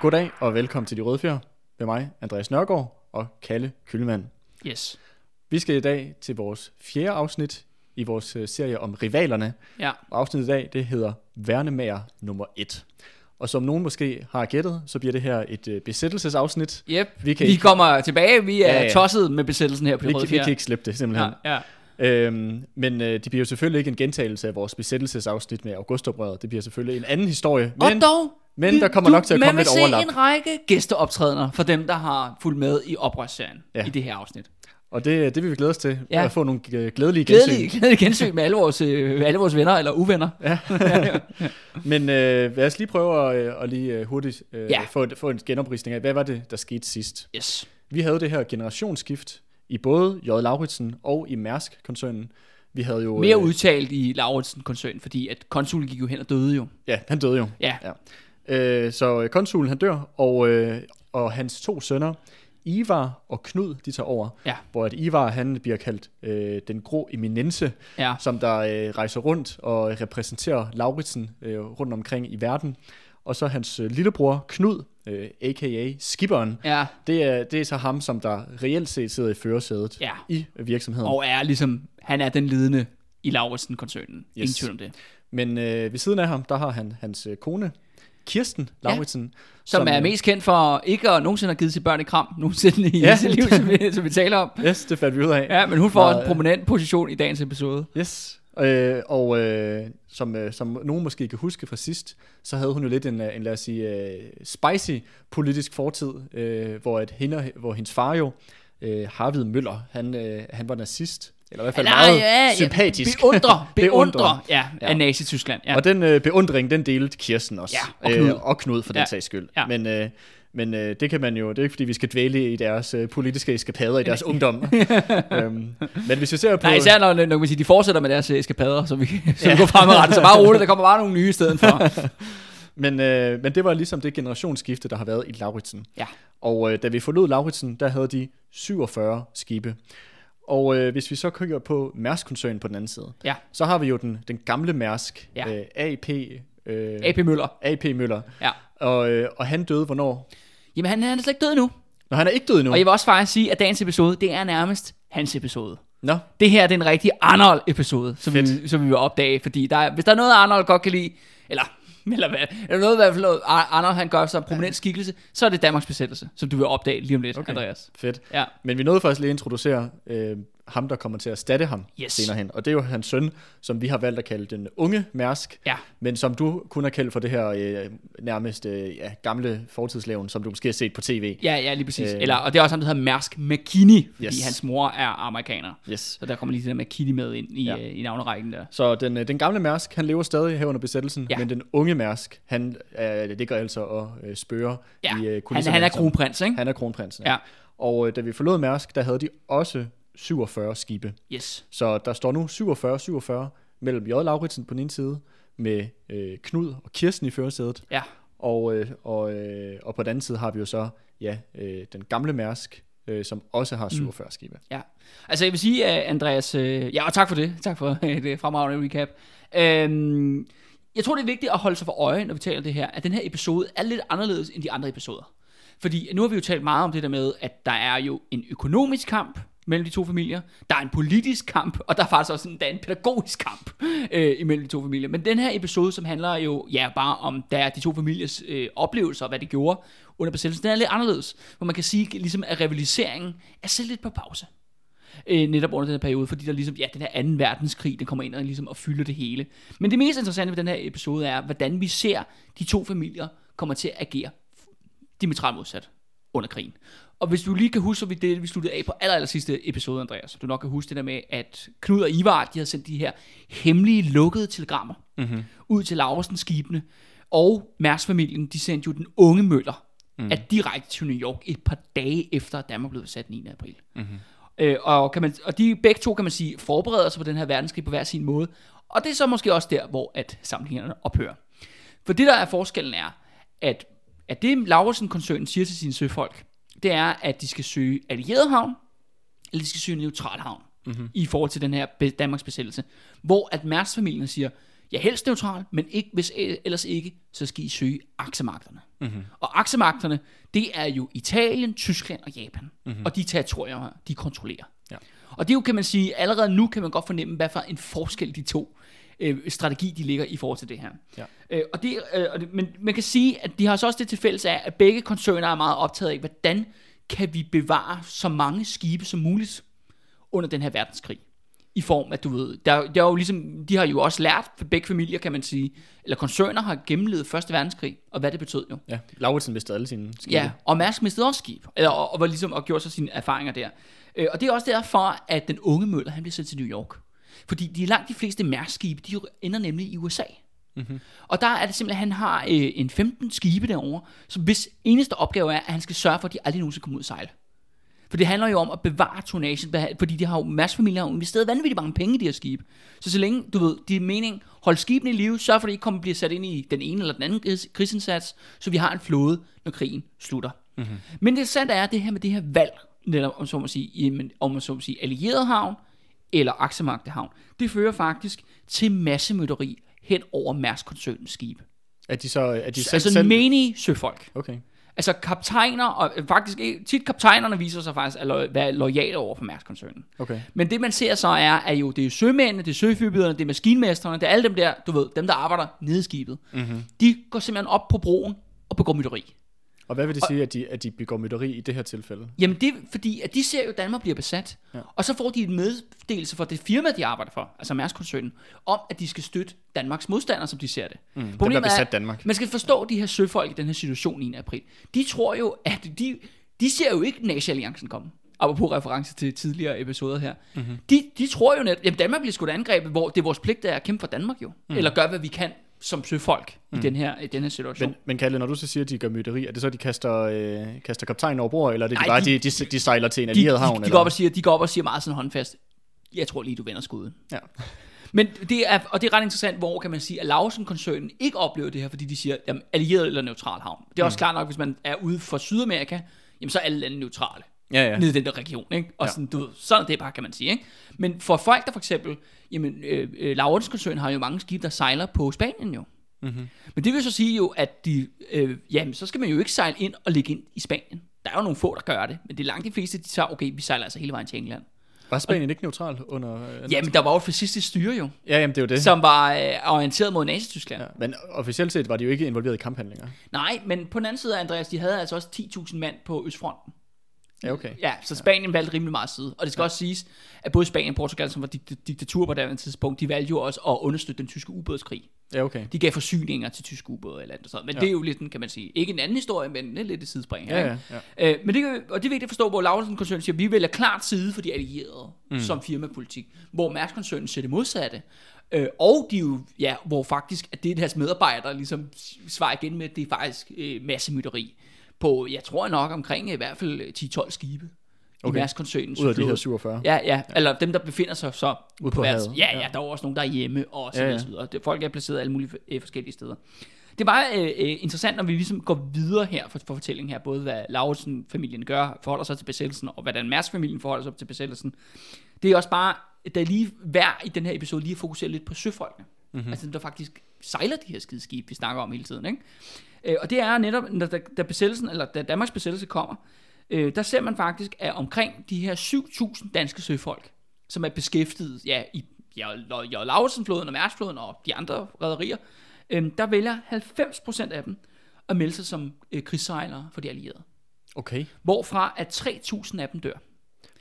Goddag og velkommen til De Røde Fjer med mig, Andreas Nørgaard og Kalle Kyllemand. Yes. Vi skal i dag til vores fjerde afsnit i vores øh, serie om rivalerne. Ja. Og afsnittet i dag, det hedder Værnemager nummer 1. Og som nogen måske har gættet, så bliver det her et øh, besættelsesafsnit. Yep. Vi kan vi ikke- kommer tilbage. Vi er Ja, ja, tosset med besættelsen her på Vi, røde vi kan ikke slippe det simpelthen. Ja, ja. Øhm, men øh, det bliver jo selvfølgelig ikke en gentagelse af vores besættelsesafsnit med augustoprøret. Det bliver selvfølgelig en anden historie. Og Men, dog, men der kommer nok til at man komme se overlap. en række gæsteoptrædener for dem, der har fulgt med i oprørsserien Ja. ja. i det her afsnit. Og det, det vil vi glæde os til. Ja. At få nogle glædelige gensyn. Glædelig, glædelig gensyn med alle vores, øh, alle vores venner eller uvenner. Men øh, lad os lige prøve at, øh, at lige øh, hurtigt øh, Ja. få, få en genopridsning af, hvad var det, der skete sidst? Yes. Vi havde det her generationsskift i både J. Lauritsen og i Mærsk-koncernen. Vi havde jo... Mere øh, udtalt i Lauritsen-koncernen, fordi at konsulen gik jo hen og døde jo. Ja, han døde jo. Ja. ja. Øh, så øh, konsulen han dør, og, øh, og hans to sønner, Ivar og Knud, de tager over. Ja. Hvor at Ivar han bliver kaldt øh, den grå eminence, Ja. som der øh, rejser rundt og repræsenterer Lauritsen øh, rundt omkring i verden. Og så hans øh, lillebror Knud, øh, a.k.a. Skipperen, Ja. det er, det er så ham, som der reelt set sidder i førersædet Ja. i virksomheden. Og er ligesom, han er den ledende i Lauritsen-koncernen. Yes. Ingen tvivl om det. Men øh, ved siden af ham, der har han hans øh, kone, Kirsten Lauritsen. Som, som er øh, mest kendt for ikke at nogensinde have givet sit børn et kram, nogensinde i Ja. ja. sit liv, som vi, som vi taler om. Yes, det fandt vi ud af. Ja, men hun får Meget, en prominent position i dagens episode. Yes. Øh, og øh, som, øh, som nogen måske kan huske fra sidst, så havde hun jo lidt en, øh, en lad os sige, øh, spicy politisk fortid, øh, hvor, at hende, hvor hendes far jo, øh, Harved Møller, han, øh, han var nazist. Eller i hvert fald meget sympatisk. Beundrer, beundrer, ja, Ja. af Nazi-Tyskland. Ja. Og den øh, beundring, den delte Kirsten også. Ja, og Knud. Øh, og Knud for den Ja. sags skyld. Ja. Men, øh, men øh, det kan man jo, det er ikke fordi, vi skal dvæle i deres øh, politiske eskapader i deres ungdom. øhm, men hvis vi ser på... Nej, især når, når man siger, de fortsætter med deres eskapader, så vi, så vi går fremadrettet. Så bare roligt, der kommer bare nogle nye i stedet for. Men, øh, men det var ligesom det generationsskifte, der har været i Lauritsen. Ja. Og øh, da vi forlod Lauritsen, der havde de 47 skibe. Og øh, hvis vi så kigger på Mærsk-koncernen på den anden side, Ja, så har vi jo den, den gamle Mærsk, Ja. øh, AP, øh, AP Møller. AP Møller. Ja. Og, øh, og han døde hvornår? Jamen, han er slet ikke død endnu. Nå, han er ikke død endnu. Og jeg vil også faktisk sige, at dagens episode, det er nærmest hans episode. Nå, Det her det er en rigtig Arnold-episode, som Fedt. vi, som vi vil opdage. Fordi der, er- hvis der er noget, Arnold godt kan lide, eller, eller hvad, eller noget, i hvert fald noget, Arnold han gør som prominent skikkelse, så er det Danmarks besættelse, som du vil opdage lige om lidt, okay. Andreas. fedt. Ja. Men vi nåede faktisk lige at introducere øh, ham, der kommer til at erstatte ham Yes. senere hen. Og det er jo hans søn, som vi har valgt at kalde den unge Mærsk. Ja. Men som du kun har kaldt for det her øh, nærmest øh, ja, gamle fortidslæven, som du måske har set på tv. Ja, ja, lige præcis. Øh. Eller, og det er også ham, der hedder Mærsk McKinney, fordi Yes. hans mor er amerikaner. Yes. Så der kommer lige det der McKinney med ind i, Ja. ja. øh, i navnerækken der. Så den, øh, den gamle Mærsk, han lever stadig her under besættelsen, ja. Ja. men den unge Mærsk, han øh, ligger altså og øh, spørger Ja, i øh, han, kulisserne. han er som- kronprins, ikke? Han er kronprinsen. Ja. Og øh, da vi forlod Mærsk, der havde de også 47 skibe. Yes. Så der står nu 47-47 mellem J. Lauritsen på den ene side, med øh, Knud og Kirsten i førersædet, Ja. og, øh, og, øh, og på den anden side har vi jo så ja, øh, den gamle Mærsk, øh, som også har 47 mm. skibe. Ja. Altså jeg vil sige, uh, Andreas, uh, ja, og tak for det. Tak for uh, det fremragende recap. Um, jeg tror, det er vigtigt at holde sig for øje, når vi taler det her, at den her episode er lidt anderledes end de andre episoder. Fordi nu har vi jo talt meget om det der med, at der er jo en økonomisk kamp mellem de to familier, der er en politisk kamp, og der er faktisk også en, der er en pædagogisk kamp øh, imellem de to familier. Men den her episode, som handler jo ja, bare om der de to familiers øh, oplevelser, og hvad de gjorde under besættelsen, den er lidt anderledes. Hvor man kan sige, ligesom at rivaliseringen er selv lidt på pause øh, netop under den her periode, fordi der ligesom, ja, den her anden verdenskrig, den kommer ind og ligesom og fylder det hele. Men det mest interessante ved den her episode er, hvordan vi ser de to familier kommer til at agere diametralt modsat under krigen. Og hvis du lige kan huske, så vi det, vi sluttede af på aller, aller sidste episode, Andreas, du nok kan huske det der med, at Knud og Ivar, de havde sendt de her hemmelige, lukkede telegrammer mm-hmm. ud til Laursen skibene, og Mærs familien, de sendte jo den unge Møller mm. er direkte til New York et par dage efter, at Danmark blev sat 9. april. Mm-hmm. Øh, og, kan man, og de begge to, kan man sige, forbereder sig på den her verdenskrig på hver sin måde. Og det er så måske også der, hvor at sammenhængerne ophører. For det, der er forskellen er, at, at det Laursen-koncernen siger til sine søfolk, det er, at de skal søge allieret havn, eller de skal søge neutral havn, mm-hmm. i forhold til den her Danmarks besættelse. Hvor at Mærsk-familien siger, ja, helst neutral, men ikke, hvis ellers ikke, så skal I søge aksemagterne. Mm-hmm. Og aksemagterne, det er jo Italien, Tyskland og Japan. Mm-hmm. Og de territorier, de kontrollerer. Ja. Og det er jo, kan man sige, allerede nu kan man godt fornemme, hvad for en forskel de to øh, strategi, de ligger i forhold til det her. Ja. Øh, og det, øh, og det, men man kan sige, at de har så også det til fælles af, at begge koncerner er meget optaget af, hvordan kan vi bevare så mange skibe som muligt under den her verdenskrig. I form af, du ved, der, der er jo ligesom, de har jo også lært, for begge familier kan man sige, eller koncerner har gennemlevet Første Verdenskrig, og hvad det betød jo. Ja, Lauritsen mistede alle sine skibe. Ja, og Mærsk mistede også skib, eller, og, og, var ligesom, og gjorde sig sine erfaringer der. Øh, og det er også derfor, at den unge Møller, han bliver sendt til New York. Fordi de langt de fleste Mærsk-skibe, de ender nemlig i USA. Mm-hmm. Og der er det simpelthen, at han har øh, en 15 skibe derovre, som hvis eneste opgave er, at han skal sørge for, at de aldrig nogensinde kommer ud og sejle. For det handler jo om at bevare tonagen, fordi de har jo masser familier, og investeret vanvittigt mange penge i de her skibe. Så så længe, du ved, de er mening, hold skibene i live, sørg for, at de ikke kommer bliver sat ind i den ene eller den anden krigsindsats, så vi har en flåde, når krigen slutter. Mm-hmm. Men det sandt er, det her med det her valg, netop, om så må sige, om man så må sige, allieret havn, eller aksemagtehavn, det fører faktisk til massemøderi hen over Mærsk-koncernens skibe. Er de så er de selv, altså selv... menige søfolk. Okay. Altså kaptajner, og faktisk tit kaptajnerne viser sig faktisk at lo- være lojale over for Mærsk-koncernen. Okay. Men det man ser så er, at jo det er sømændene, det er søfybyderne, det er maskinmestrene, det er alle dem der, du ved, dem der arbejder nede i skibet. Mm-hmm. De går simpelthen op på broen og begår mytteri. Og hvad vil det og, sige, at de, at de begår mytteri i det her tilfælde? Jamen det er fordi, at de ser jo, at Danmark bliver besat. Ja. Og så får de en meddelelse for det firma, de arbejder for, altså Mærsk-koncernen, om at de skal støtte Danmarks modstandere, som de ser det. Mm, Problemet besat er, Danmark. man skal forstå de her søfolk i den her situation 9. april. De tror jo, at de, de ser jo ikke Nazi-alliancen komme apropos reference til tidligere episoder her, mm-hmm. de, de tror jo net, at Danmark bliver skudt angrebet, hvor det er vores pligt er at kæmpe for Danmark jo. Mm. Eller gøre, hvad vi kan som søfolk mm. i, den her, i den her situation. Men, men Kalle, når du så siger, at de gør mytteri, er det så, at de kaster, øh, kaster kaptajnen over bord, eller er det bare, de, de, de, de sejler til en allieret havn? De, de, de, går op og siger, de går op og siger meget sådan håndfast, jeg tror lige, du vender skuden. Ja. Men det er, og det er ret interessant, hvor kan man sige, at Lausen-koncernen ikke oplever det her, fordi de siger, jamen, allieret eller neutral havn. Det er også mm. klart nok, hvis man er ude for Sydamerika, jamen så er alle lande neutrale. Ja, ja. Nede i den der region, ikke? Og ja. sådan, du, sådan det bare, kan man sige, ikke? Men for folk, der for eksempel, jamen, øh, øh, Lausen-koncernen har jo mange skibe, der sejler på Spanien jo. Mm-hmm. Men det vil så sige jo, at de, øh, jamen, så skal man jo ikke sejle ind og ligge ind i Spanien. Der er jo nogle få, der gør det, men det er langt de fleste, de tager, okay, vi sejler altså hele vejen til England. Var Spanien og, ikke neutral under... Øh, jamen, der var jo et fascistisk styre jo. Ja, jamen, det er jo det. Som var øh, orienteret mod Nazi-Tyskland. Ja, men officielt set var de jo ikke involveret i kamphandlinger. Nej, men på den anden side Andreas, de havde altså også 10.000 mand på Østfronten. Ja, okay. Ja, så Spanien valgte rimelig meget side. Og det skal ja. også siges, at både Spanien og Portugal, som var diktatur på det tidspunkt, de valgte jo også at understøtte den tyske ubådskrig. Ja, okay. De gav forsyninger til tyske ubåde eller andet sådan. Men ja. det er jo lidt, kan man sige, ikke en anden historie, men lidt et sidespring her. Ja, ja, ja. Øh, men det, og det er vigtigt at forstå, hvor Lauritsen-koncernen siger, at vi vælger klart side for de allierede mm. som firmapolitik, hvor Mærsk-koncernen siger det modsatte. Øh, og de jo, ja, hvor faktisk, at det er deres medarbejdere ligesom svarer igen med, at det er faktisk øh, massemytteri på, jeg tror nok omkring i hvert fald 10-12 skibe okay. i Mærsk-koncernen. Ud af de her 47? Ja, ja, ja, eller dem, der befinder sig så ude på havet. Ja, ja, der er også nogen, der er hjemme og så, ja, ja. videre. Folk er placeret alle mulige øh, forskellige steder. Det er bare øh, øh, interessant, når vi ligesom går videre her for, for fortællingen her, både hvad Lauritsen-familien gør, forholder sig til besættelsen, og hvordan Mærsk-familien forholder sig til besættelsen. Det er også bare, der er lige værd i den her episode lige at fokusere lidt på søfolkene. Mm-hmm. Altså dem, der faktisk sejler de her skideskib, vi snakker om hele tiden. Ikke? Øh, og det er netop, når da, da besættelsen, eller da Danmarks besættelse kommer, øh, der ser man faktisk, at omkring de her 7.000 danske søfolk, som er beskæftiget ja, i ja, ja, Lauritsenfloden og Mærskfloden og de andre rædderier, øh, der vælger 90% af dem at melde sig som øh, krigssejlere for de allierede. Okay. Hvorfra at 3.000 af dem dør.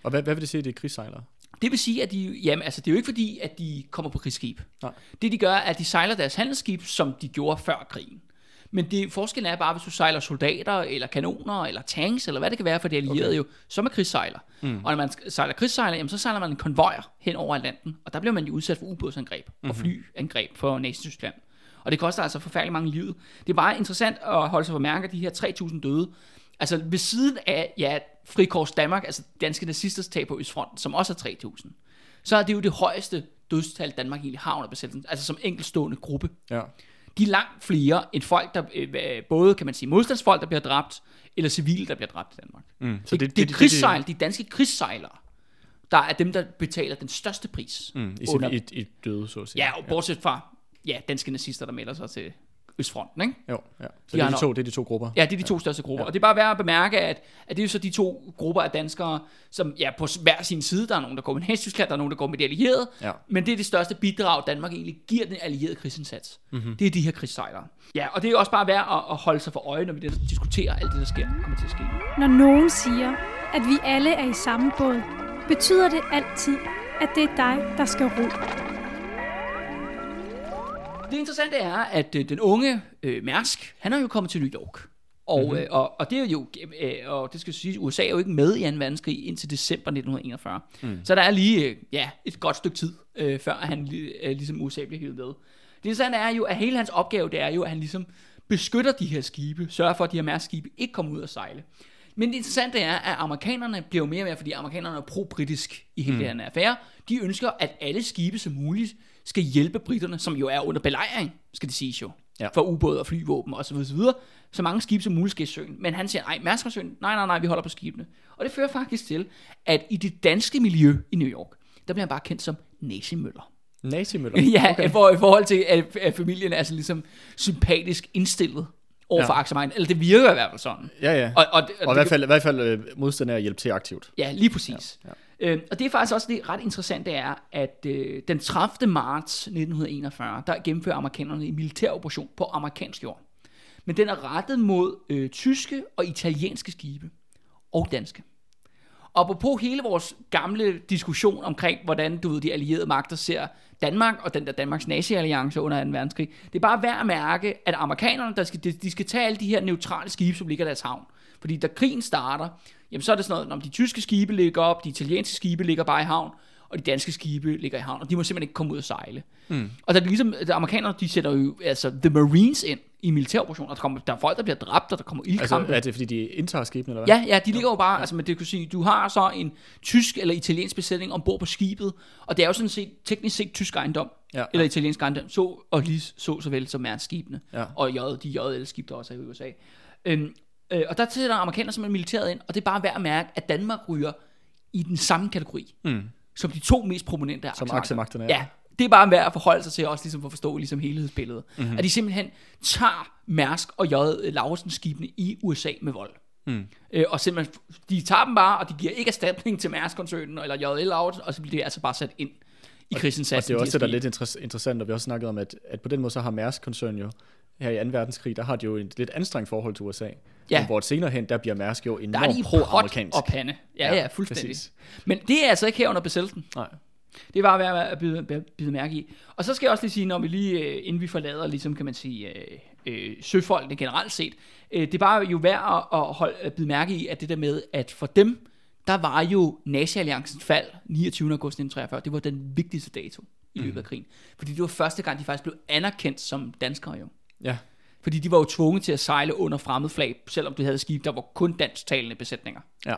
Og hvad, hvad vil det sige, at det er krigssejlere? Det vil sige, at de, jamen, altså, det er jo ikke fordi, at de kommer på krigsskib. Nej. Det de gør, er, at de sejler deres handelsskib, som de gjorde før krigen. Men det, forskellen er bare, hvis du sejler soldater, eller kanoner, eller tanks, eller hvad det kan være for de allierede okay. jo, så er krigssejler. Mm. Og når man sejler krigssejler, jamen, så sejler man en konvoj hen over Atlanten, og der bliver man jo udsat for ubådsangreb mm-hmm. og mhm. flyangreb for Nazi-Tyskland. Og det koster altså forfærdelig mange livet. Det er bare interessant at holde sig for mærke af de her 3.000 døde. Altså ved siden af, ja, Frikors Danmark, altså danske nazisters tag på Østfronten, som også er 3.000, så er det jo det højeste dødstal, Danmark egentlig har under besættelsen, altså som enkeltstående gruppe. Ja. De er langt flere end folk, der øh, både, kan man sige, modstandsfolk, der bliver dræbt, eller civile, der bliver dræbt i Danmark. Mm. Så det, det, det, er krigssejl, de danske krigssejlere, der er dem, der betaler den største pris. Mm, i, under- i, i døde, så at sige. Ja, og bortset fra ja, danske nazister, der melder sig til Østfronten, ikke? Jo, ja. Så De det, er de to, det er de to grupper. Ja, det er de to største grupper. Ja. Og det er bare værd at bemærke, at, at det er jo så de to grupper af danskere, som ja, på hver sin side, der er nogen, der går med Nazi-Tyskland, der er nogen, der går med de allierede, Ja. men det er det største bidrag, Danmark egentlig giver den allierede krigsindsats. Mm-hmm. Det er de her krigssejlere. Ja, og det er også bare værd at, at holde sig for øje, når vi diskuterer alt det, der sker, kommer til at ske. Når nogen siger, at vi alle er i samme båd, betyder det altid, at det er dig, der skal ro. Det interessante er, at øh, den unge øh, Mærsk, han er jo kommet til New York. Og, mm-hmm. øh, og, og det er jo, øh, og det skal sige, USA er jo ikke med i 2. verdenskrig indtil december 1941. Mm. Så der er lige, øh, ja, et godt stykke tid, øh, før han øh, ligesom USA bliver hævet med. Det interessante er jo, at hele hans opgave, det er jo, at han ligesom beskytter de her skibe, sørger for, at de her Mærsk-skibe ikke kommer ud at sejle. Men det interessante er, at amerikanerne bliver jo mere og mere, fordi amerikanerne er pro-britisk i hele mm. den her affære. De ønsker, at alle skibe som muligt skal hjælpe britterne, som jo er under belejring, skal det siges jo. Ja. For ubåde og flyvåben og så videre, så mange skibe som muligt skal i søen. Men han siger, nej, Mærsk søen, nej, nej, nej, vi holder på skibene. Og det fører faktisk til, at i det danske miljø i New York, der bliver han bare kendt som Nazi-møller. Nazimøller. Ja, okay. for, i forhold til, at, at familien er så ligesom sympatisk indstillet over Ja. for aktiemarkedet. Eller det virker i hvert fald sådan. Ja, ja. Og, og, og, Og i hvert fald, i hvert fald øh, modstander at hjælpe til aktivt. Ja, lige præcis. Ja, Ja, Øh, og det er faktisk også det ret interessante er, at øh, den 30. marts 1941, der gennemfører amerikanerne en militær operation på amerikansk jord. Men den er rettet mod øh, tyske og italienske skibe og danske. Og apropos hele vores gamle diskussion omkring, hvordan du ved, de allierede magter ser Danmark og den der Danmarks nazi-alliance under 2. verdenskrig, det er bare værd at mærke, at amerikanerne, der skal, de, de skal tage alle de her neutrale skibe, som ligger i deres havn. Fordi da krigen starter, jamen så er det sådan noget, når de tyske skibe ligger op, de italienske skibe ligger bare i havn, og de danske skibe ligger i havn, og de må simpelthen ikke komme ud og sejle. Mm. Og der er ligesom, de amerikanere, de sætter jo altså The Marines ind i militæroperationer, der, kommer, der er folk, der bliver dræbt, og der kommer Altså, ildkampe. er det fordi, de indtager skibene, eller hvad? Ja, ja, de ligger jo bare, ja. altså, men det kan sige, du har så en tysk eller italiensk besætning ombord på skibet, og det er jo sådan set, teknisk set tysk ejendom, Ja. eller italiensk ejendom, så, og lige så såvel som er skibene, Ja. og J, de JL-skib, der også er i USA. Øhm, øh, og der sætter amerikanerne simpelthen militæret ind, og det er bare værd at mærke, at Danmark ryger i den samme kategori, Mm. som de to mest prominente Som aktiemagter. aktiemagterne er. Ja, det er bare værd at forholde sig til, også ligesom for at forstå ligesom helhedsbilledet. Mhm. Mm-hmm. At de simpelthen tager Mærsk og J. Lauritsen skibene i USA med vold. Mm. Øh, og simpelthen, de tager dem bare, og de giver ikke erstatning til Mærsk-koncernen eller JL Lauritsen, og så bliver det altså bare sat ind i Og krigsindsatsen. det er også det, der er de lidt interess- interessant, og vi har også snakket om, at, at på den måde så har Mærsk-koncernen jo, her i 2. verdenskrig, der har de jo et lidt anstrengt forhold til USA. Ja. Men hvor senere hen, der bliver Mærsk jo der enormt er de pro-amerikansk. og pande. Ja, ja, fuldstændig. præcis. Men det er altså ikke her under besættelsen. Nej. Det var værd at bide, bide, mærke i. Og så skal jeg også lige sige, når vi lige, øh, inden vi forlader, ligesom kan man sige, øh, øh, søfolkene generelt set, øh, det er bare jo værd at, at, holde, at bide mærke i, at det der med, at for dem, der var jo Nazi-alliancens fald 29. august 1943, det var den vigtigste dato i løbet af krigen. Fordi det var første gang, de faktisk blev anerkendt som danskere jo. Ja. Fordi de var jo tvunget til at sejle under fremmed flag, selvom de havde skib, der var kun dansktalende besætninger. Ja.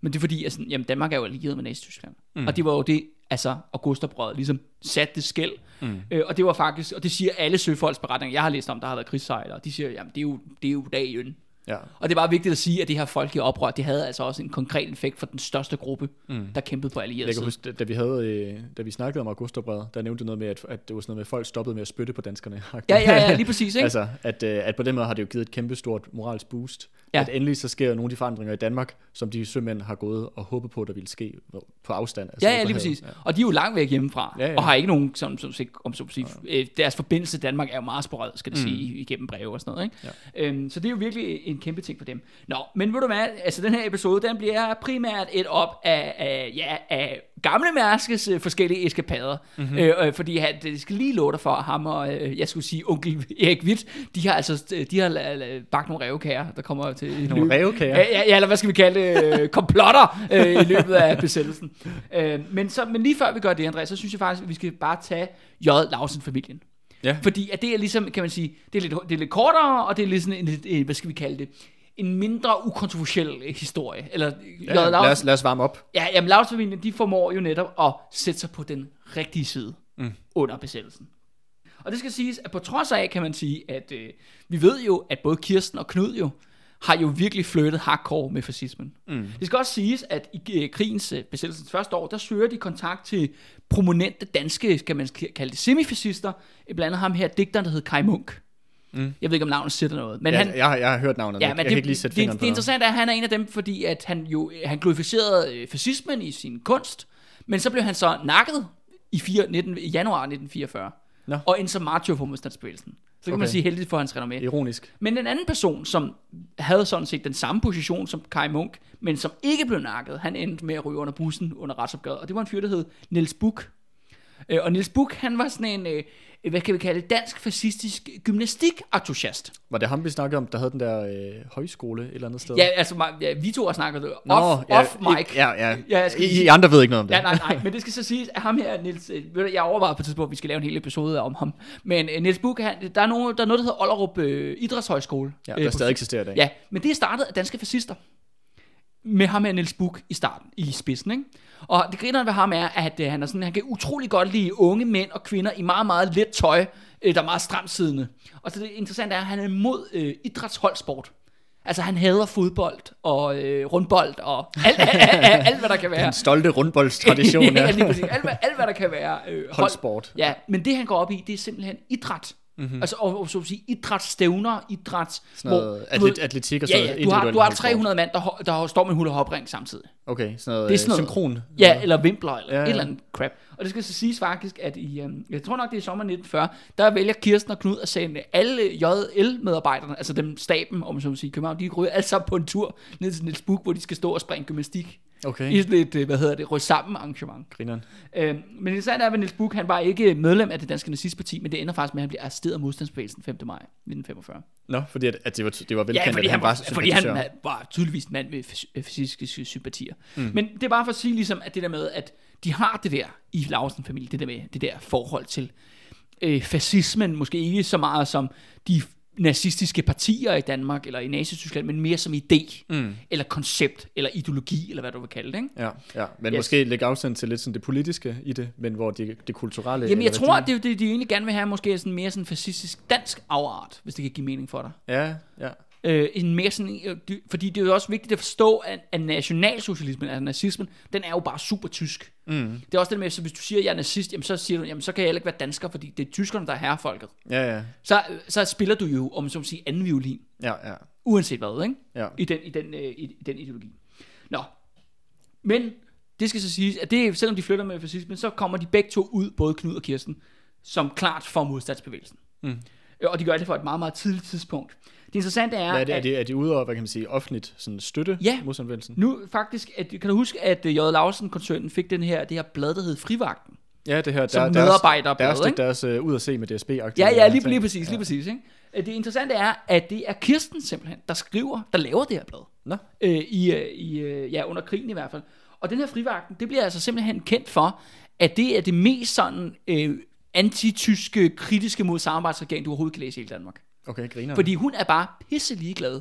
Men det er fordi, at sådan, jamen Danmark er jo allieret med Nazi-Tyskland. Mm. Og det var jo det, altså Augustoprøret ligesom satte det skæld. Mm. Øh, og det var faktisk, og det siger alle søfolks beretninger, jeg har læst om, der har været krigssejlere, de siger, jamen det er jo, det er jo dagen. Ja. Og det er bare vigtigt at sige, at det her folkelige oprør, det havde altså også en konkret effekt for den største gruppe, mm. der kæmpede på allieret Jeg kan huske, da- vi, havde, øh, da vi snakkede om Augustorbrevet, der nævnte du noget med, at, at det var sådan noget med, at folk stoppede med at spytte på danskerne. Ja, ja, ja, lige præcis, ikke? altså, at, øh, at på den måde har det jo givet et kæmpe stort moralsk boost. Ja. Ja. At endelig så sker nogle af de forandringer i Danmark, som de sømænd har gået og håbet på, der ville ske på afstand. Altså Ja, ja, lige præcis. Og de er jo langt væk hjemmefra, Ja, ja. og har ikke nogen, som, som, som, om, at sige, øh, deres forbindelse til Danmark er jo meget sporadisk, skal det Mm. sige, igennem breve og sådan noget. Ikke? Ja. Øhm, så det er jo virkelig en kæmpe ting for dem. Nå, men ved du hvad, altså den her episode, den bliver primært et op af, af, ja, af gamle Mærskes øh, forskellige eskapader. Mhm. Mm-hmm. Øh, øh, fordi han, det skal lige love dig for, ham og, øh, jeg skulle sige, onkel Erik Witt, de har altså de har la- la- bagt nogle revkager, der kommer til Nogle løb- rævekager? Ja, ja, ja, eller hvad skal vi kalde det? Øh, komplotter øh, i løbet af besættelsen. Øh, men, så, men lige før vi gør det, Andreas, så synes jeg faktisk, at vi skal bare tage J. Lausen-familien. Ja. Fordi at det er ligesom, kan man sige, det er lidt, det er lidt kortere, og det er lidt sådan en, en, hvad skal vi kalde det, en mindre ukontroversiel historie. Eller, Ja, lad, os, lad os varme op. Ja, jamen Lauts-familien, de formår jo netop at sætte sig på den rigtige side mm. under besættelsen. Og det skal siges, at på trods af, kan man sige, at øh, vi ved jo, at både Kirsten og Knud jo har jo virkelig flyttet hardcore med fascismen. Mm. Det skal også siges, at i øh, krigens øh, besættelsens første år, der søger de kontakt til prominente danske, skal man kalde det, semifascister. Blandt andet ham her, digteren, der hed Kai Munk. Mm. Jeg ved ikke, om navnet siger noget. Men Ja, han, jeg, har- jeg har hørt navnet, Ja, men jeg det, kan ikke lige sætte det, fingeren det, på det interessante er, at han er en af dem, fordi at han jo han glorificerede øh, fascismen i sin kunst, men så blev han så nakket i, 4, 19, i januar 1944, Nå. og endte som macho for modstandsbevægelsen. Så kan okay. man sige heldigt for hans renommé. Ironisk. Men en anden person, som havde sådan set den samme position som Kai Munk, men som ikke blev nakket, han endte med at ryge under bussen under retsopgøret, og det var en fyr, der hed Niels Buch. Øh, Og Niels Buch, han var sådan en, øh, hvad kan vi kalde dansk fascistisk gymnastik-entusiast. Var det ham, vi snakkede om, der havde den der øh, højskole et eller andet sted? Ja, altså, ja, vi to har snakket off, Nå, off ja, mic. Ja, ja. Ja, jeg skal I, sige- I andre ved ikke noget om det. Ja, nej, nej, men det skal så siges, at ham her, Niels, øh, jeg overvejede på et tidspunkt, at vi skal lave en hel episode om ham, men øh, Niels Buch, han, der, er nogen, der er noget, der hedder Ollerup øh, Idrætshøjskole. Ja, øh, der på stadig eksisterer i dag. Ja, men det er startet af danske fascister. Med ham her Niels Buch i starten, i spidsen, ikke? Og det griner ved ham er, at øh, han, er sådan, han kan utrolig godt lide unge mænd og kvinder i meget, meget let tøj, øh, der er meget stramt siddende. Og så det interessante er, at han er imod øh, idrætsholdsport. Altså han hader fodbold og øh, rundbold og alt, alt, alt, alt, hvad der kan være. Den stolte rundboldstradition, ja, lige præcis. Alt, hvad, alt, hvad der kan være øh, hold- Holdsport. Ja, men det han går op i, det er simpelthen idræt. Mm-hmm. Altså, og, og, så at sige, idrætsstævner, idræts... Sådan noget ved- atlet, atletik og Ja, sådan ja, noget du har, du har holdsport. 300 mand, der, der står med en hul og hopring samtidig. Okay, sådan noget, Det er sådan øh, noget- synkron. Ja, eller vimpler, eller Ja, ja, ja. ja. et eller andet crap. Og det skal så siges faktisk, at i, øhm, jeg tror nok, det er i sommer 1940, der vælger Kirsten og Knud at sende alle JL-medarbejderne, altså dem staben, om man så må sige, København, de ryger sammen på en tur ned til Niels Buch, hvor de skal stå og springe gymnastik. Okay, I sådan et, øh, hvad hedder det, ryg sammen arrangement. grineren. Øhm, men det sandt er, at Niels Buch, han var ikke medlem af det danske nazistparti, men det ender faktisk med, at han bliver arresteret af modstandsbevægelsen 5. maj 1945. Nå, fordi at, at det, var, det var Ja, velkendt, fordi at han, han var var, fordi han var tydeligvis en mand med fys- øh, fysiske sympatier. Mm. Men det er bare for at sige ligesom, at det der med, at de har det der i Lausen-familien, det der med det der forhold til øh, fascismen, måske ikke så meget som de nazistiske partier i Danmark, eller i Nazi-Tyskland, men mere som idé, mm. eller koncept, eller ideologi, eller hvad du vil kalde det, ikke? Ja, ja, men Yes. måske lægge afstand til lidt sådan det politiske i det, men hvor det, det kulturelle... Jamen, jeg tror, at det, det, de egentlig gerne vil have, måske er sådan mere sådan fascistisk dansk afart, hvis det kan give mening for dig. Ja, ja. Øh, en mere sådan, øh, fordi det er jo også vigtigt at forstå, at, at nationalsocialismen, altså nazismen, den er jo bare super tysk. Mm. Det er også det med, så hvis du siger, at jeg er nazist, jamen så siger du, jamen så kan jeg heller ikke være dansker, fordi det er tyskerne, der er herrefolket. Ja, ja, Så, så spiller du jo, om så må sige, anden violin, ja, ja. uanset hvad, ikke? Ja. I den, i den, øh, i, i den ideologi. Nå, men det skal så siges, at det, selvom de flytter med fascismen, så kommer de begge to ud, både Knud og Kirsten, som klart for modstandsbevægelsen. Mm. Og de gør det for et meget, meget tidligt tidspunkt. Det interessante er, Hvad er det, er at det, er det ude over, hvad kan man sige, offentligt sådan støtte Ja. modstandsbevægelsen? nu faktisk, at, kan du huske, at øh, J. Lausen-koncernen fik den her, det her blad, der hed Frivagten? Ja, det her, der, medarbejderblad, deres, deres, deres, deres uh, ud at se med DSB-aktiviteter. Ja, ja, lige, lige præcis, lige præcis. Ikke? Øh, Det interessante er, at det er Kirsten simpelthen, der skriver, der laver det her blad. Nå, øh, i, øh, i, øh, ja, under krigen i hvert fald. Og den her frivagten, det bliver altså simpelthen kendt for, at det er det mest sådan øh, antityske, kritiske mod samarbejdsregering, du overhovedet kan læse i hele Danmark okay, griner. Fordi hun er bare pisse ligeglad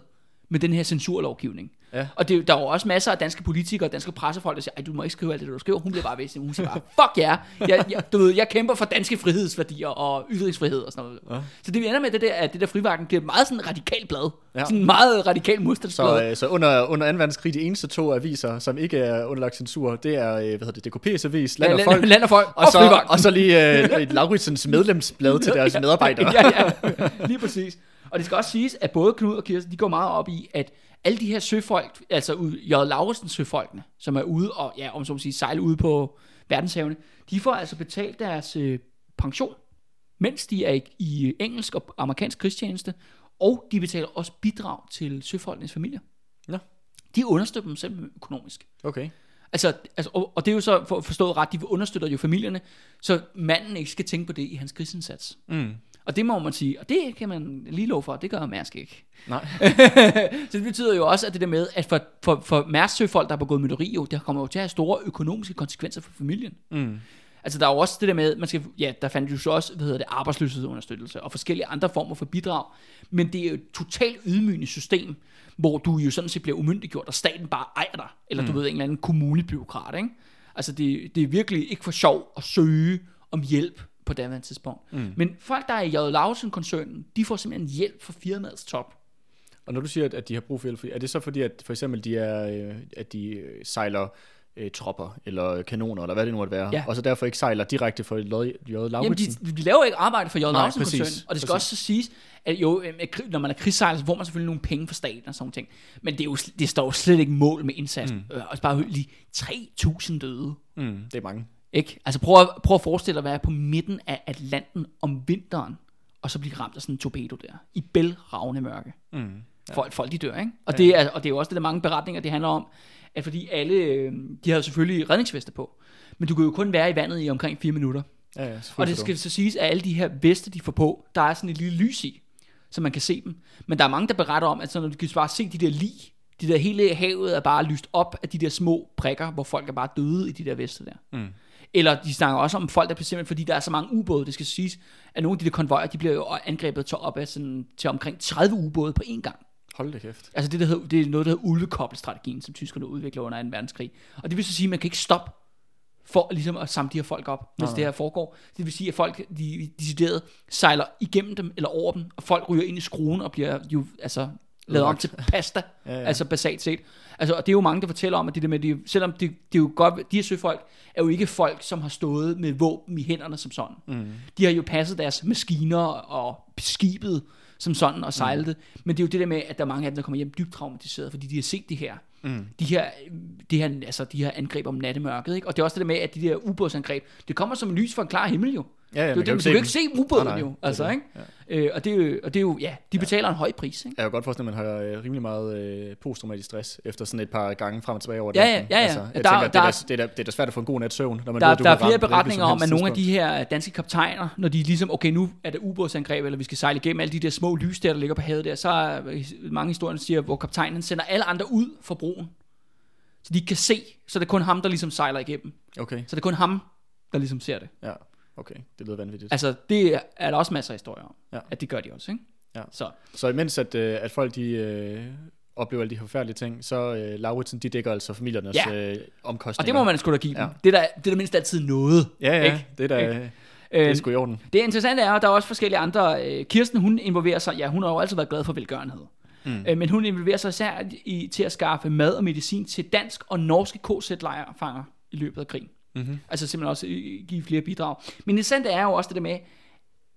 med den her censurlovgivning. Ja. Og det, der er jo også masser af danske politikere og danske pressefolk, der siger, Ej, du må ikke skrive alt det, du skriver. Hun bliver bare ved, hun siger bare, fuck ja, yeah. jeg, jeg, du ved, jeg kæmper for danske frihedsværdier og ytringsfrihed og sådan noget. Ja. Så det vi ender med, det der, at det der frivagten bliver et meget sådan radikalt blad. Ja. Ja. Sådan meget radikal modstandsblad. Så, øh, så under, under 2. verdenskrig, de eneste to aviser, som ikke er underlagt censur, det er, øh, hvad hedder det, DKP's avis, Land Ja, og Folk, Land og Folk og og, så, og så lige øh, Lauritsens medlemsblad til deres medarbejdere. ja, ja, lige præcis. Og det skal også siges, at både Knud og Kirsten, de går meget op i, at alle de her søfolk, altså J. Lauritsen søfolkene, som er ude og, ja, om så må sige, sejle ude på verdenshavene, de får altså betalt deres øh, pension, mens de er i, i engelsk og amerikansk krigstjeneste, og de betaler også bidrag til søfolkenes familier. Nå, De understøtter dem selv økonomisk. okay. Altså, altså og, og det er jo så for, forstået ret, de understøtter jo familierne, så manden ikke skal tænke på det i hans krigsindsats. Mm. Og det må man sige, og det kan man lige lov for, det gør Mærsk ikke. Nej. så det betyder jo også, at det der med, at for, for, for Mærsk søfolk, der har begået mytteri, jo, det kommer jo til at have store økonomiske konsekvenser for familien. Mm. Altså der er jo også det der med, man skal, ja, der fandt jo så også, hvad hedder det, arbejdsløshedsunderstøttelse og forskellige andre former for bidrag. Men det er jo et totalt ydmygende system, hvor du jo sådan set bliver umyndiggjort, og staten bare ejer dig. Eller du ved, en eller anden kommunebyråkrat, ikke? Altså det, det er virkelig ikke for sjov at søge om hjælp på daværende tidspunkt. Mm. Men folk, der er i J. Lausen-koncernen, de får simpelthen hjælp fra firmaets top. Og når du siger, at- de har brug for hjælp, er det så fordi, at for eksempel de er, øh, at de øh, sejler øh, tropper, eller kanoner, eller hvad det nu måtte være, Ja. og så derfor ikke sejler direkte for J. J. Jamen, Lauritsen? de, de laver ikke arbejde for J. Nej, Lausen-koncernen, præcis, og det skal præcis. også så siges, at jo, øh, når man er krigssejler, så får man selvfølgelig nogle penge fra staten og sådan ting. Men det, er jo, det står jo slet ikke mål med indsatsen. Mm. Og bare lige 3.000 døde. Mm, det er mange. Ikke? Altså prøv at, prøv at forestille dig at være på midten af Atlanten om vinteren, og så blive ramt af sådan en torpedo der, i bælragende mørke. Mm. Ja. Folk, folk de dør, ikke? Og, det er, og det er jo også det, der mange beretninger, det handler om, at fordi alle, øh, de havde selvfølgelig redningsveste på, men du kan jo kun være i vandet i omkring 4 minutter. Ja, ja, Og det skal så siges, at alle de her veste, de får på, der er sådan et lille lys i, så man kan se dem. Men der er mange, der beretter om, at så når du kan bare se de der lig, de der hele havet er bare lyst op af de der små prikker, hvor folk er bare døde i de der veste der. Mm. Eller de snakker også om folk, der bliver simpelthen, fordi der er så mange ubåde, det skal siges, at nogle af de der konvojer, de bliver jo angrebet til op af sådan, til omkring 30 ubåde på én gang. Hold det kæft. Altså det, der hedder, det er noget, der hedder ulvekobbelstrategien, som tyskerne udvikler under 2. verdenskrig. Og det vil så sige, at man kan ikke stoppe for ligesom at samle de her folk op, mens Nej, det her foregår. Det vil sige, at folk de, decideret sejler igennem dem eller over dem, og folk ryger ind i skruen og bliver jo altså lavet om til pasta, Ja, ja. altså basalt set. Altså, og det er jo mange, der fortæller om, at det der med, de, selvom det er jo godt, de her søfolk er jo ikke folk, som har stået med våben i hænderne som sådan. Mm. De har jo passet deres maskiner og skibet som sådan og sejlet det. Men det er jo det der med, at der er mange af dem, der kommer hjem dybt traumatiseret, fordi de har set det her. Mm. De her, de her, altså, de her angreb om nattemørket. Ikke? Og det er også det der med, at de der ubådsangreb, det kommer som lys fra en klar himmel jo. Ja, ja, du, man du, kan du jo kan ikke se ubåden Nej, nej, jo. det Altså, det. ikke? Øh, og, det er jo, og det er jo, ja, de betaler en høj pris. Ikke? Jeg kan godt forestille at man har øh, rimelig meget øh, posttraumatisk stress efter sådan et par gange frem og tilbage over Ja, natten. ja, ja, ja. Altså, jeg Der- tænker, at det, der- er, det, er, det er da svært at få en god nat søvn, når man Der, ved, du der er flere beretninger om, at nogle af de her danske kaptajner, når de ligesom, okay, nu er der ubådsangreb, eller vi skal sejle igennem alle de der små lys der, der ligger på havet der, så er mange historier, der siger, hvor kaptajnen sender alle andre ud for broen, så de ikke kan se, så det er kun ham, der ligesom sejler igennem. Okay, Så det er kun ham, der ligesom ser det. ja, okay. Det lyder vanvittigt. Altså, det er der også masser af historier om, Ja. at det gør de også, ikke? Ja. Så, Så imens at, øh, at folk de øh, oplever alle de forfærdelige ting, så øh, Lauritsen, de dækker altså familiernes Ja. øh, omkostninger. og det må man sgu da give dem. Ja. Det, er da, det er da mindst altid noget. Ja, ja, ikke? det er da Ikke? det er Øh, sgu i orden. Det interessante er, at der er også forskellige andre. Øh, Kirsten, hun involverer sig, ja, hun har jo altid været glad for velgørenhed. Mm. Øh, men hun involverer sig især i, til at skaffe mad og medicin til dansk og norske KZ-lejrfanger i løbet af krigen. Mm-hmm. Altså simpelthen også give flere bidrag. Men det interessante er jo også det der med,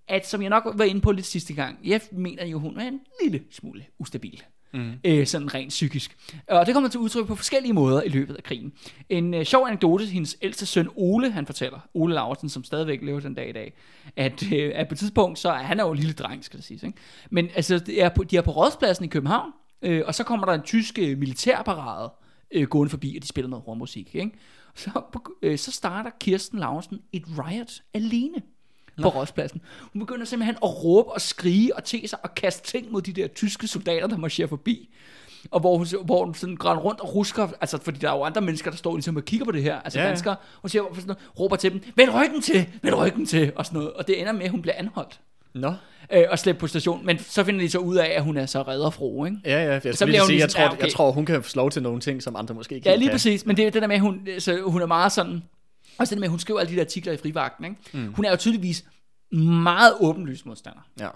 at som jeg nok var inde på lidt sidste gang, jeg mener jo, hun er en lille smule ustabil. Mm. øh, sådan rent psykisk. Og det kommer til udtryk på forskellige måder i løbet af krigen. En øh, sjov anekdote, hendes ældste søn Ole, han fortæller, Ole Laursen, som stadigvæk lever den dag i dag, at, øh, at på et tidspunkt, så er han er jo en lille dreng, skal det siges. Ikke? Men altså, det er på, de er på rådspladsen i København, øh, og så kommer der en tysk øh, militærparade øh, gående forbi, og de spiller noget rummusik. Ikke? Så, øh, så starter Kirsten Laursen et riot alene på rådspladsen. Hun begynder simpelthen at råbe og skrige og te sig og kaste ting mod de der tyske soldater, der marcherer forbi. Og hvor hun, hvor hun sådan grænder rundt og rusker, altså fordi der er jo andre mennesker, der står ligesom og kigger på det her, altså ja, ja. danskere, og siger, sådan noget, råber til dem, vend ryggen til, vend ryggen til, og sådan noget. Og det ender med, at hun bliver anholdt Nå, øh, og slæbt på station. Men så finder de så ud af, at hun er så redderfro, ikke? ja, ja. Jeg, Så bliver hun sige, jeg, ligesom- tror, ja, okay. jeg tror, hun kan få lov til nogle ting, som andre måske ikke Ja, lige kan. præcis. Men det er det der med, at hun, så hun er meget sådan... Også det med, at hun skriver alle de der artikler i frivagten. Ikke? Mm. Hun er jo tydeligvis meget åbenlyst modstander. Ja.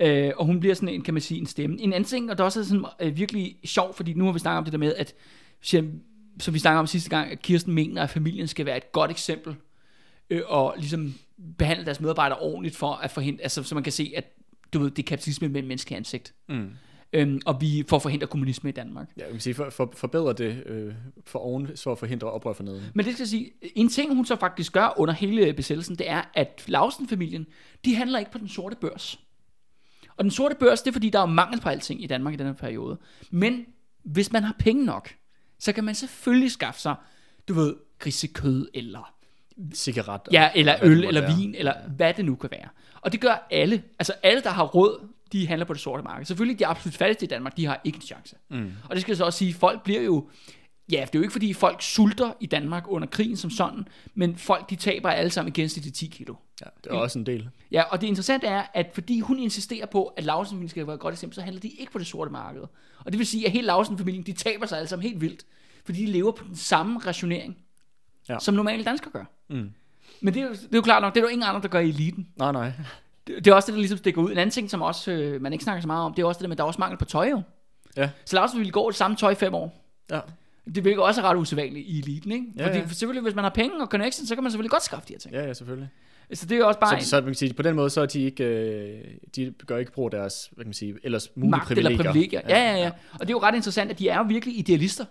Øh, og hun bliver sådan en, kan man sige, en stemme. En anden ting, og det også er sådan øh, virkelig sjov, fordi nu har vi snakket om det der med, at som vi snakkede om sidste gang, at Kirsten mener, at familien skal være et godt eksempel, øh, og ligesom behandle deres medarbejdere ordentligt for at forhindre, altså så man kan se, at du ved, det er kapitalisme med en menneskelig ansigt. Mm. Øhm, og vi får forhindre kommunisme i Danmark. Ja, vil sige, for, for, forbedre det øh, for oven, så at forhindre oprør for neden. Men det skal jeg sige, en ting hun så faktisk gør under hele besættelsen, det er, at Lausen-familien, de handler ikke på den sorte børs. Og den sorte børs, det er fordi, der er mangel på alting i Danmark i den her periode. Men hvis man har penge nok, så kan man selvfølgelig skaffe sig, du ved, grisekød, eller, Cigaretter. ja, eller øl, eller være. vin, eller hvad det nu kan være. Og det gør alle. Altså alle, der har råd, de handler på det sorte marked. Selvfølgelig de absolut fattigste i Danmark, de har ikke en chance. Mm. Og det skal så også sige, folk bliver jo Ja, det er jo ikke fordi folk sulter i Danmark under krigen som sådan, men folk de taber alle sammen i gennemsnit 10 kilo. Ja, det er også en del. Ja, og det interessante er, at fordi hun insisterer på, at Lausen skal være et godt eksempel, så handler de ikke på det sorte marked. Og det vil sige, at hele Lausen-familien, de taber sig alle sammen helt vildt, fordi de lever på den samme rationering, Ja. som normale danskere gør. Mm. Men det er, jo, det er jo klart nok, det er jo ingen andre, der gør i eliten. Nej, nej. Det, det er også det, der ligesom stikker ud. En anden ting, som også, øh, man ikke snakker så meget om, det er også det der med, at der er også mangel på tøj jo. Ja. Så Lausen ville gå i det samme tøj i fem år. Ja. Det virker også ret usædvanligt i eliten, ikke? Ja, Fordi ja. selvfølgelig, hvis man har penge og connection, så kan man selvfølgelig godt skaffe de her ting. Ja, ja, selvfølgelig. Så det er også bare Så, så man kan sige, på den måde, så er de ikke, øh, de gør ikke brug af deres, hvad kan man sige, ellers mulige magt privilegier. eller privilegier. Ja, ja, ja. Og det er jo ret interessant, at de er jo virkelig idealister.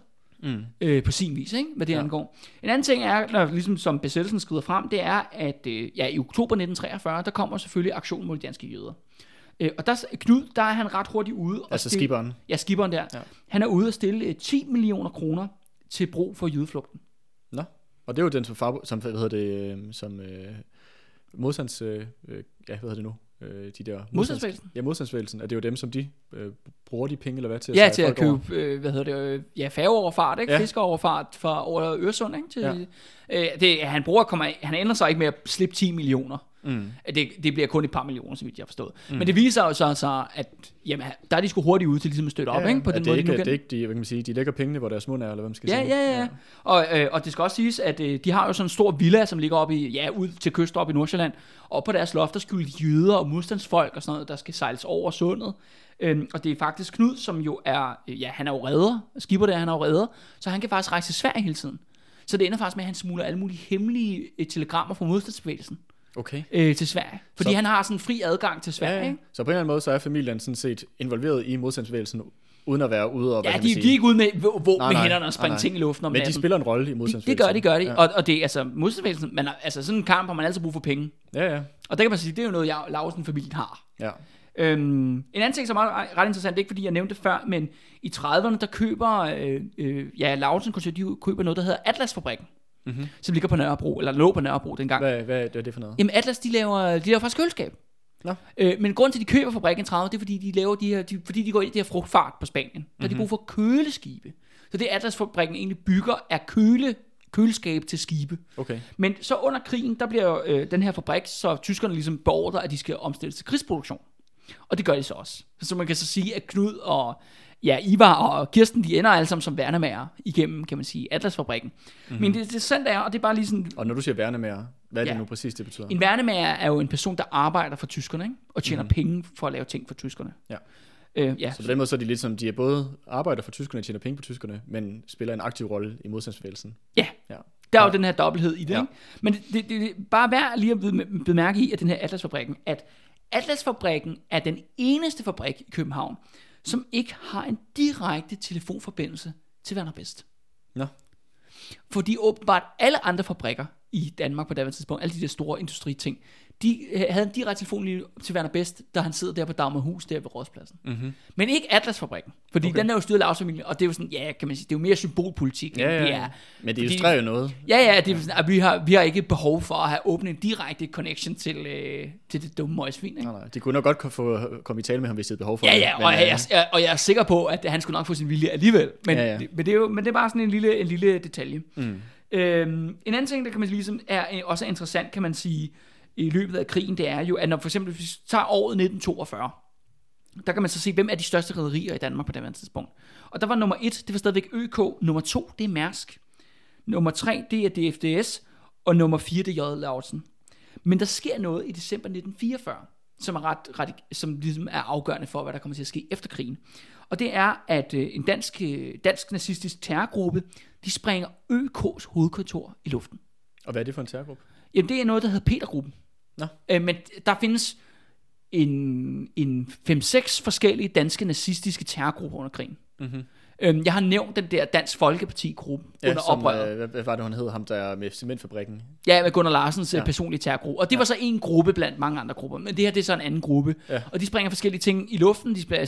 Mm. øh, på sin vis, ikke? hvad det ja. Angår. En anden ting er, når, ligesom som besættelsen skrider frem, det er, at øh, ja, i oktober 1943, der kommer selvfølgelig aktion mod de danske jøder. Øh, og der, Knud, der er han ret hurtigt ude. og Altså stille- skiberen. Ja, skiberen der. Ja. Han er ude og stille øh, 10 millioner kroner til brug for jødeflugten. Nå. Og det er jo den, som, som hvad hedder det, øh, som øh, modstands, øh, øh, ja, hvad hedder det nu? Øh, de der Modstandsbevægelsen? Ja, modstandsbevægelsen. Er det jo dem, som de øh, bruger de penge, eller hvad, til at Ja, til at over? købe, øh, hvad hedder det, øh, ja, færgeoverfart, ikke? Ja. Ja. Fiskeroverfart fra over Øresund, ikke? Til, Ja. øh, det, han bruger, kommer, han ender sig ikke med at slippe 10 millioner. Mm. Det, det bliver kun et par millioner, så vidt jeg har forstået. Mm. Men det viser jo så, så at jamen, der er de sgu hurtigt ude til ligesom at støtte op, ikke? På ja, den det måde, ikke, de nu det er kan. ikke de, hvad kan man sige, de lægger pengene, hvor deres mund er, eller hvad man skal Ja, sige. ja, ja. Og, øh, og det skal også siges, at øh, de har jo sådan en stor villa, som ligger oppe i, ja, ud til kyst op i Nordsjælland. Og på deres loft, der skylder jøder og modstandsfolk og sådan noget, der skal sejles over sundet. Øhm, og det er faktisk Knud, som jo er, øh, ja, han er jo redder, skipper der, han er jo redder, så han kan faktisk rejse til Sverige hele tiden. Så det ender faktisk med, at han smugler alle mulige hemmelige øh, telegrammer fra modstandsbevægelsen Okay. øh, til Sverige. Fordi Så- han har sådan fri adgang til Sverige, Ja, ja. ikke? Så på en eller anden måde, så er familien sådan set involveret i modstandsbevægelsen, uden at være ude og, hvad Ja, kan de, man de er ikke ude med, hvor, hvor Nej, med nej. hænderne og springe Nej, nej. ting i luften om men de natten. spiller en rolle i det, modstandsbevægelsen. det gør de, gør de. Ja. Og, og det er altså modstandsbevægelsen, men altså sådan en kamp har man altid brug for penge. Ja, ja. Og der kan man sige, det er jo noget, jeg, Lausen-familien har. ja. Øhm, en anden ting, som er ret- ret interessant, det er ikke fordi, jeg nævnte det før, men i 30'erne, der køber, øh, øh, ja, Lausen de køber noget, der hedder Atlasfabrikken, Mm-hmm. som ligger på Nørrebro, eller lå på Nørrebro dengang. Hvad, hvad, hvad er det for noget? Jamen Atlas, de laver, de laver faktisk køleskab. Nå. Øh, men grund til, at de køber fabrikken i 30, det er, fordi de laver de her, de, fordi de går ind i det her frugtfart på Spanien. Der mm-hmm. de brug for køleskibe. Så det Atlas-fabrikken egentlig bygger, er køle, køleskab til skibe. Okay. Men så under krigen, der bliver øh, den her fabrik, så tyskerne ligesom beordrer, at de skal omstilles til krigsproduktion. Og det gør de så også. Så man kan så sige, at Knud og ja, Ivar og Kirsten, de ender alle sammen som værnemager igennem, kan man sige, Atlasfabrikken. Mm-hmm. Men det interessante er, og det er bare lige sådan, Og når du siger værnemager, hvad er det Ja. nu præcis, det betyder? en værnemager er jo en person, der arbejder for tyskerne, ikke? og tjener mm. penge for at lave ting for tyskerne. Ja. Øh, ja. Så på den måde så er de lidt som, de er både arbejder for tyskerne, tjener penge på tyskerne, men spiller en aktiv rolle i modstandsbevægelsen. ja. Ja. Der er jo den her dobbelthed i det. Ja. Ikke? Men det, det, det, bare værd lige at bemærke i, at den her Atlasfabrikken, at Atlasfabrikken er den eneste fabrik i København, som ikke har en direkte telefonforbindelse til Werner Best. Nå. Fordi åbenbart alle andre fabrikker i Danmark på daværende tidspunkt, alle de der store industriting, de øh, havde en direkte telefonlinje til Werner Best, da han sidder der på Dagmarhus, der ved Rådspladsen. Mm-hmm. Men ikke Atlasfabrikken, fordi okay. Den er jo styret af Lavsfamilien, og det er jo sådan, ja, kan man sige, det er jo mere symbolpolitik, end Ja, ja, det ja. er. Men det illustrerer jo noget. Ja, ja, det er sådan, at vi har, vi har ikke behov for at have åbnet en direkte connection til, øh, til det dumme møgsvin? Nej, nej. De kunne nok godt få, komme i tale med ham, hvis de havde behov for Ja, det. ja, men, og, øh, jeg, jeg, og jeg er sikker på, at han skulle nok få sin vilje alligevel. Men, Ja, ja. Det, men, det, er jo, men det er bare sådan en lille, en lille detalje. Mm. Øhm, en anden ting, der kan man ligesom er øh, også er interessant, kan man sige, i løbet af krigen, det er jo, at når for eksempel, hvis vi tager året 1942, der kan man så se, hvem er de største rædderier i Danmark på det tidspunkt. Og der var nummer et, det var stadigvæk ØK. Nummer to, det er Mærsk. Nummer tre, det er DFDS. Og nummer fire, det er J. Lausen. Men der sker noget i december 1944, som er, ret, ret, som ligesom er afgørende for, hvad der kommer til at ske efter krigen. Og det er, at øh, en dansk, øh, dansk nazistisk terrorgruppe, de springer ØK's hovedkontor i luften. Og hvad er det for en terrorgruppe? Jamen, det er noget, der hedder Petergruppen. Nå. Øh, men der findes en, en 5-6 forskellige danske nazistiske terrorgrupper under krigen. Mm-hmm. Øhm, jeg har nævnt den der Dansk Folkeparti-gruppe ja, under som, oprøret. øh, hvad, hvad, var det, han hed? Ham der er med cementfabrikken. Ja, med Gunnar Larsens ja. Ja. personlige terrorgruppe. Og det ja. var så en gruppe blandt mange andre grupper. Men det her, det er så en anden gruppe. Ja. Og de springer forskellige ting i luften. De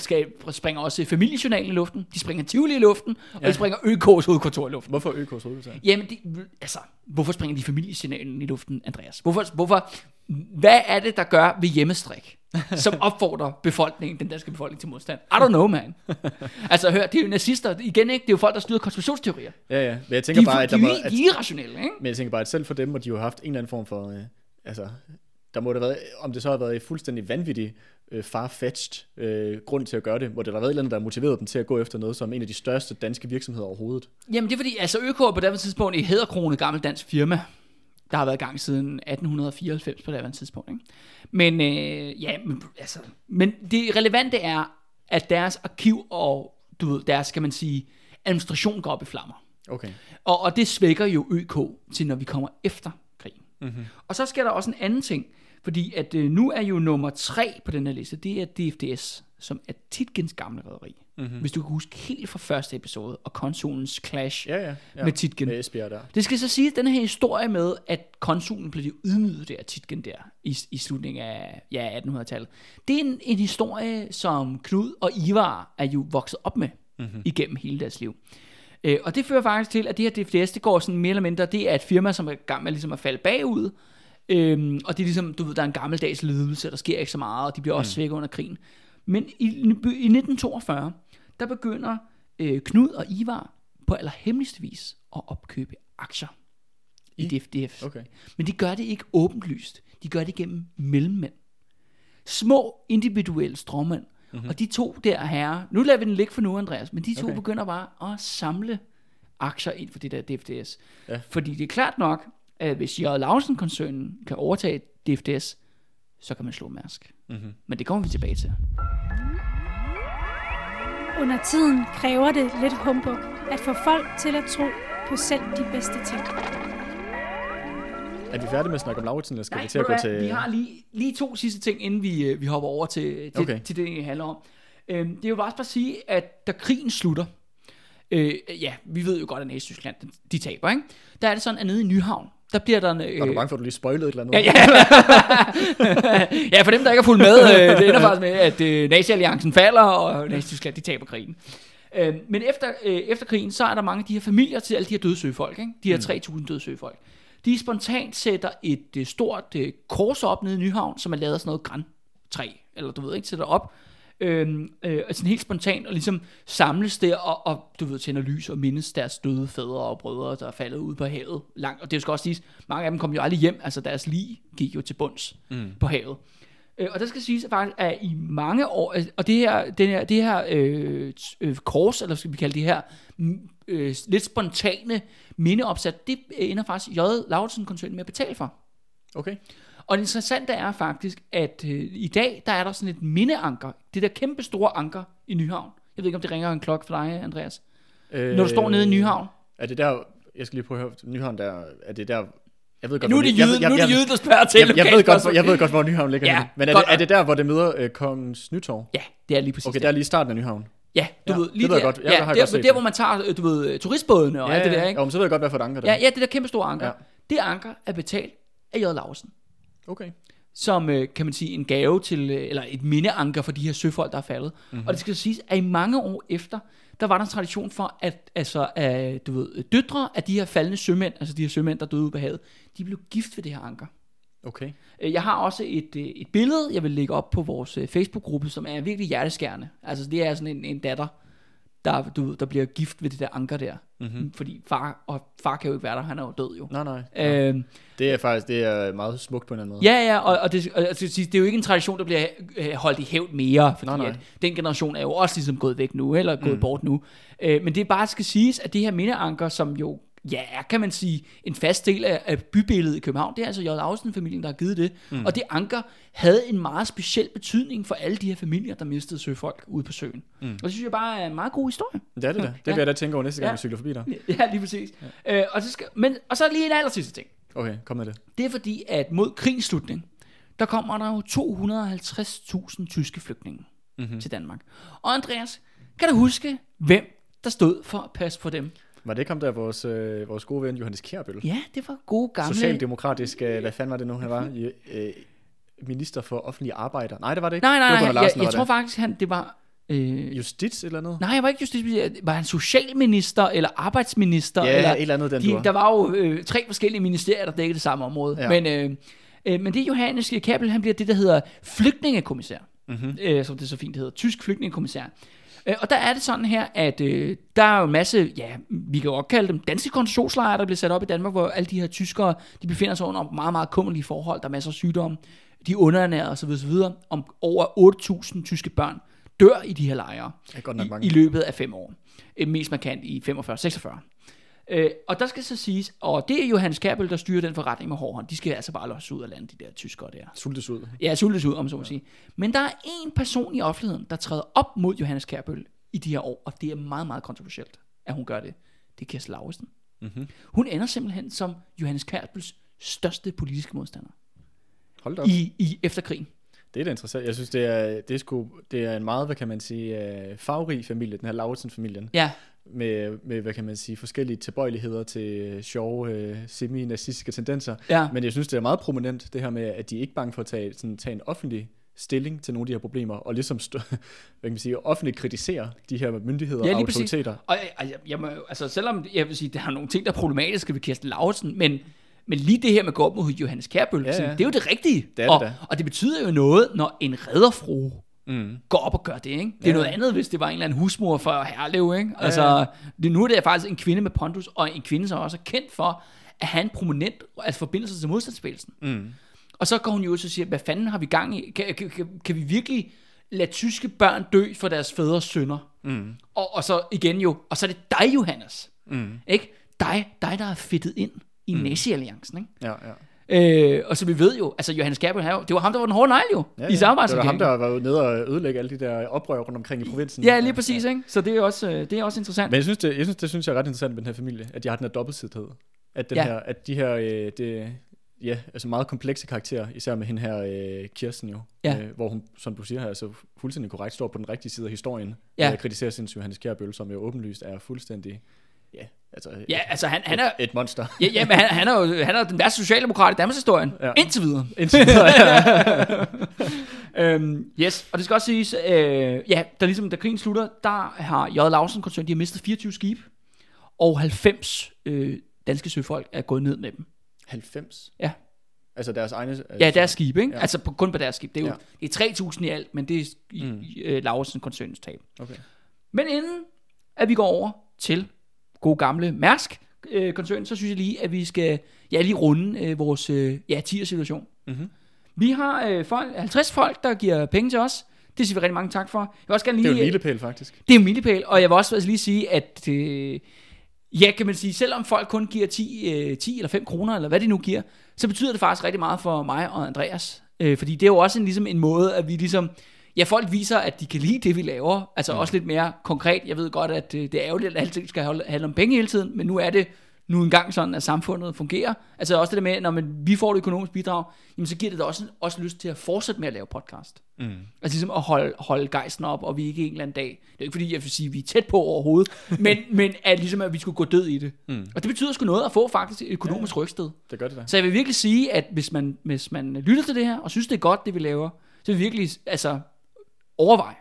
springer også familiejournalen i luften. De springer Tivoli i luften. Og Ja. de springer ØK's hovedkontor i luften. Hvorfor ØK's hovedkvarter? Jamen, det, altså, hvorfor springer de familiesignalen i luften, Andreas? Hvorfor, hvorfor, hvad er det, der gør ved hjemmestrik, som opfordrer befolkningen, den danske befolkning til modstand. I don't know, man. altså, hør, det er jo nazister. Igen, ikke? Det er jo folk, der styrer konspirationsteorier. Ja, ja. Men jeg De, tænker er bare, at de, der er, at, de er irrationelle, ikke? men jeg tænker bare, at selv for dem, hvor de jo har haft en eller anden form for, øh, altså, der må det have været, om det så har været en fuldstændig vanvittig, øh, far-fetched øh, grund til at gøre det, hvor det der har været et eller andet, der motiveret dem til at gå efter noget, som en af de største danske virksomheder overhovedet. Jamen, det er fordi, altså ØK er på det tidspunkt i Hæderkrone, gammel dansk firma, der har været gang siden 1894 på det tidspunkt. Ikke? Men, øh, ja, men, altså, men det relevante er, at deres arkiv og du ved, deres, skal man sige, administration går op i flammer. Okay. Og, og det svækker jo ØK til, når vi kommer efter krigen. Mm-hmm. Og så sker der også en anden ting, fordi at øh, nu er jo nummer tre på den her liste, det er DFDS, som er Titgens gamle rederi. Mm-hmm. Hvis du kan huske helt fra første episode, og konsulens clash Ja, ja. ja. med Titgen. Med Esbjerg der. Det skal så sige, at den her historie med, at konsulen blev ydmyget der, Titgen der, i, i slutningen af ja, 1800-tallet, det er en, en historie, som Knud og Ivar er jo vokset op med mm-hmm. igennem hele deres liv. Øh, og det fører faktisk til, at det her DFDS, det går sådan mere eller mindre, det er et firma, som er gang med ligesom at falde bagud, øhm, og det er ligesom, du ved, der er en gammeldags ledelse, der sker ikke så meget, og de bliver også svækket under krigen. Men i, i 1942, der begynder øh, Knud og Ivar på allerhemmeligste vis at opkøbe aktier i, I? DFDF. Okay. Men de gør det ikke åbenlyst. De gør det gennem mellemmænd. Små individuelle stråmænd. Mm-hmm. Og de to der herrer, nu lader vi den ligge for nu, Andreas, men de to okay. Okay. begynder bare at samle aktier ind for det der DFDS. Ja. Fordi det er klart nok, at hvis J. Lausen-koncernen kan overtage DFDS, så kan man slå Mærsk. Mm-hmm. Men det kommer vi tilbage til. Under tiden kræver det lidt humbug at få folk til at tro på selv de bedste ting. Er vi færdige med at snakke om Lauritsen, eller skal Nej, vi til at gå hvad? til... Vi har lige, lige to sidste ting, inden vi, øh, vi hopper over til, til, okay. Til det, det handler om. Øhm, det er jo bare at sige, at da krigen slutter, øh, ja, vi ved jo godt, at Nazi-Tyskland, de, de taber, ikke? Der er det sådan, at nede i Nyhavn, der bliver der en... Øh, Var du bange for, at du lige spoilede et eller andet? Ja, ja. ja, for dem, der ikke har fulgt med, øh, det ender faktisk med, at øh, Nazi-alliancen falder, og Nazi-Tyskland, de taber krigen. Øh, men efter, øh, efter krigen, så er der mange af de her familier til alle de her døde søfolk, ikke? de her 3.000 døde søfolk. De spontant sætter et øh, stort øh, kors op nede i Nyhavn, som er lavet af sådan noget grantræ, eller du ved ikke, sætter op, Øhm, øh, sådan helt spontant og ligesom samles der og, og du ved, tænder lys og mindes deres døde fædre og brødre, der er faldet ud på havet langt. Og det skal også siges, mange af dem kom jo aldrig hjem, altså deres lig gik jo til bunds mm. på havet. Øh, og der skal siges faktisk, at i mange år, øh, og det her, den her, det her øh, øh, kors, eller skal vi kalde det her, øh, lidt spontane mindeopsat, det øh, ender faktisk J. Lauritsen-koncernen med at betale for. Okay. Og det interessante er faktisk, at øh, i dag, der er der sådan et mindeanker. Det der kæmpe store anker i Nyhavn. Jeg ved ikke, om det ringer en klokke for dig, Andreas. Øh, Når du står nede i Nyhavn. Er det der... Jeg skal lige prøve at høre... Nyhavn der... Er det der... Jeg ved godt, Nu er det jeg- jyden, jeg- nu er det jeg- jyden, der spørger til jeg, jeg, ved godt, jeg ved godt, hvor Nyhavn ligger Ja. Men er det, er det der, hvor det møder øh, Kongens Nytorv? Ja, det er lige præcis Okay, det. der er lige starten af Nyhavn. Ja, du Ja, ved, det lige ved jeg der, godt. Ja, ja, der har jeg der, godt der, det. hvor man tager, øh, du ved, øh, turistbådene og alt det der, ikke? Jo, men så ved jeg godt, hvad for et anker der Ja, ja, det der kæmpe store anker. Ja. Det anker er betalt af J. Lausen. Okay. som, øh, kan man sige, en gave til, øh, eller et mindeanker for de her søfolk, der er faldet. Mm-hmm. Og det skal siges, at i mange år efter, der var der en tradition for, at altså, øh, du ved, døtre af de her faldende sømænd, altså de her sømænd, der døde ude på havet, de blev gift ved det her anker. Okay. Øh, Jeg har også et, et billede, jeg vil lægge op på vores Facebook-gruppe, som er virkelig hjerteskærende. Altså det er sådan en, en datter, der, du, der bliver gift ved det der anker der. Mm-hmm. Fordi far, og far kan jo ikke være der, han er jo død jo. Nej, nej. Øhm, Det er faktisk det er meget smukt på en eller anden måde. Ja, ja, og, og, det, og det, det er jo ikke en tradition, der bliver øh, holdt i hævd mere, fordi Nej, nej. At den generation er jo også ligesom gået væk nu, eller gået mm. bort nu. Øh, men det er bare skal siges, at det her mindeanker, som jo ja, kan man sige, en fast del af, af bybilledet i København, det er altså J. Austen-familien, der har givet det. Mm. Og det anker havde en meget speciel betydning for alle de her familier, der mistede søfolk ude på søen. Mm. Og det synes jeg bare er en meget god historie. Det er det da. Det Ja. vil jeg da tænke over næste gang, Ja. cykler forbi der. Ja, lige præcis. Ja. Øh, og, så skal, men, og så lige en aller sidste ting. Okay, kom med det. Det er fordi, at mod krigens slutning, der kommer der jo 250.000 tyske flygtninge mm-hmm. til Danmark. Og Andreas, kan du huske, hvem der stod for at passe på dem? Var det ikke ham der, vores, øh, vores gode ven Johannes Kjærbøl? Ja, det var gode gamle... Socialdemokratisk, øh, hvad fanden var det nu, han var? I, øh, minister for offentlige arbejder. Nej, det var det ikke. Nej, nej, nej, jeg, Larsen, jeg, var tror det. faktisk, han, det var... Øh, Justits eller noget? nej, jeg var ikke justitsminister. Var han socialminister eller arbejdsminister? Ja, eller, et eller andet den de. Der var jo øh, tre forskellige ministerier, der dækkede det samme område. Ja. Men øh, Øh, men det er Johannes Kabel, han bliver det, der hedder flygtningekommissær. Mm-hmm. øh, som det så fint hedder, tysk flygtningekommissær. Øh, og der er det sådan her, at øh, der er jo en masse, ja, vi kan jo også kalde dem danske koncentrationslejre, der bliver sat op i Danmark, hvor alle de her tyskere, de befinder sig under meget, meget kummerlige forhold, der er masser af sygdomme, de er underernæret osv. osv. Om over 8.000 tyske børn dør i de her lejre i, i løbet af fem år. Øh, mest markant i 45-46. Øh, og der skal så siges, og det er Johannes Kærbøl, der styrer den forretning med hård hånd. De skal altså bare løse ud af landet, de der tyskere der. Sultes ud. Ja, sultes ud, om så må sige. Men der er en person i offentligheden, der træder op mod Johannes Kærbøl i de her år, og det er meget, meget kontroversielt, at hun gør det. Det er Kirsten Lauritsen. Mm-hmm. Hun ender simpelthen som Johannes Kærbøls største politiske modstander Hold da op. i, i efterkrigen. Det er da interessant. Jeg synes, det er, det er, sgu, det er en meget, hvad kan man sige, øh, farverig familie, den her Lauritsen-familien. Ja, Med, med, hvad kan man sige, forskellige tilbøjeligheder til sjove, øh, semi-nazistiske tendenser. ja. Men jeg synes, det er meget prominent, det her med, at de er ikke bange for at tage, sådan, tage en offentlig stilling til nogle af de her problemer, og ligesom stå, hvad kan man sige, offentligt kritisere de her myndigheder Ja, og lige præcis. autoriteter. Og jeg, jeg, jeg må, jo- altså, selvom jeg vil sige, der er nogle ting, der er problematiske ved Kirsten Lauritsen, men, men lige det her med at gå op mod Johannes Kærbøl, Ja, ja, ja. det er jo det rigtige. Det er det og, da. og det betyder jo noget, når en redderfru Mm. går op og gør det, ikke? Det er Ja. noget andet, hvis det var en eller anden husmor fra Herlev, ikke? Altså, ja. det, nu er det faktisk en kvinde med pondus, og en kvinde, som også er kendt for at have en prominent altså forbindelse til modstandsbevægelsen. Mm. Og så går hun jo ud og siger, hvad fanden har vi gang i? Kan, kan, kan, kan vi virkelig lade tyske børn dø for deres fædres sønner? Mm. Og, og så igen jo, og så er det dig, Johannes. Mm. Ikke? Dig, dig der er fedtet ind i mm. nazi-alliancen, ikke? Ja, ja. Øh, og så vi ved jo, altså Johannes jo- det var ham, der var den hårde negl jo, Ja, i samarbejdet. Det var ham, der var nede og ødelægge alle de der oprør rundt omkring i provinsen. Ja, lige præcis, ikke? Så det er også, øh, det er også interessant. Men jeg synes, det, jeg synes, det synes jeg er ret interessant med den her familie, at de har den her dobbeltsidhed. At, den Ja. her, at de her, øh, det, ja, altså meget komplekse karakterer, især med hende her øh, Kirsten jo, Ja. øh, hvor hun, som du siger her, altså fuldstændig korrekt står på den rigtige side af historien, Ja. ja. og kritiserer sin Johannes Kjærbøl, som jo åbenlyst er fuldstændig, ja, altså Ja, altså han, han er, et, et monster. ja, ja, men han, han, er jo han er den værste socialdemokrat i Danmarks historien. Ja. Indtil videre. Indtil videre, øhm, yes, og det skal også siges, øh, ja, da, ligesom, da krigen slutter, der har J. Lausen koncern, de har mistet 24 skibe, og 90 øh, danske søfolk er gået ned med dem. 90? Ja. Altså deres egne... Altså, Ja, deres skibe, ikke? Ja. Altså på, kun på deres skib. Det er jo Ja. det er 3.000 i alt, men det er Mm. i, øh, Lausen koncernens tab. Okay. Men inden at vi går over til god gamle Mærsk øh, koncern, så synes jeg lige, at vi skal ja, lige runde øh, vores øh, ja, tier-situation. Mm-hmm. Vi har øh, folk, 50 folk, der giver penge til os. Det siger vi rigtig mange tak for. Jeg vil også gerne Det er lige, jo en milepæl, faktisk. det er en milepæl, og jeg vil også lige sige, at øh, ja, kan man sige, selvom folk kun giver 10, øh, 10 eller 5 kroner, eller hvad de nu giver, så betyder det faktisk rigtig meget for mig og Andreas. Øh, fordi det er jo også en, ligesom en måde, at vi ligesom, ja, folk viser, at de kan lide det, vi laver. Altså mm. også lidt mere konkret. Jeg ved godt, at øh, det er ærgerligt, at alting skal handle om penge hele tiden, men nu er det nu engang sådan, at samfundet fungerer. Altså også det der med, når man, vi får et økonomisk bidrag, jamen så giver det da også, også lyst til at fortsætte med at lave podcast. Mm. Altså ligesom at holde, holde gejsten op, og vi ikke en eller anden dag. Det er ikke fordi, jeg vil sige, at vi er tæt på overhovedet, men, men at ligesom at vi skulle gå død i det. Mm. Og det betyder sgu noget at få faktisk et økonomisk ja. rygsted. Det gør det da. Så jeg vil virkelig sige, at hvis man, hvis man lytter til det her, og synes det er godt, det vi laver, så vil vi virkelig altså, overveje,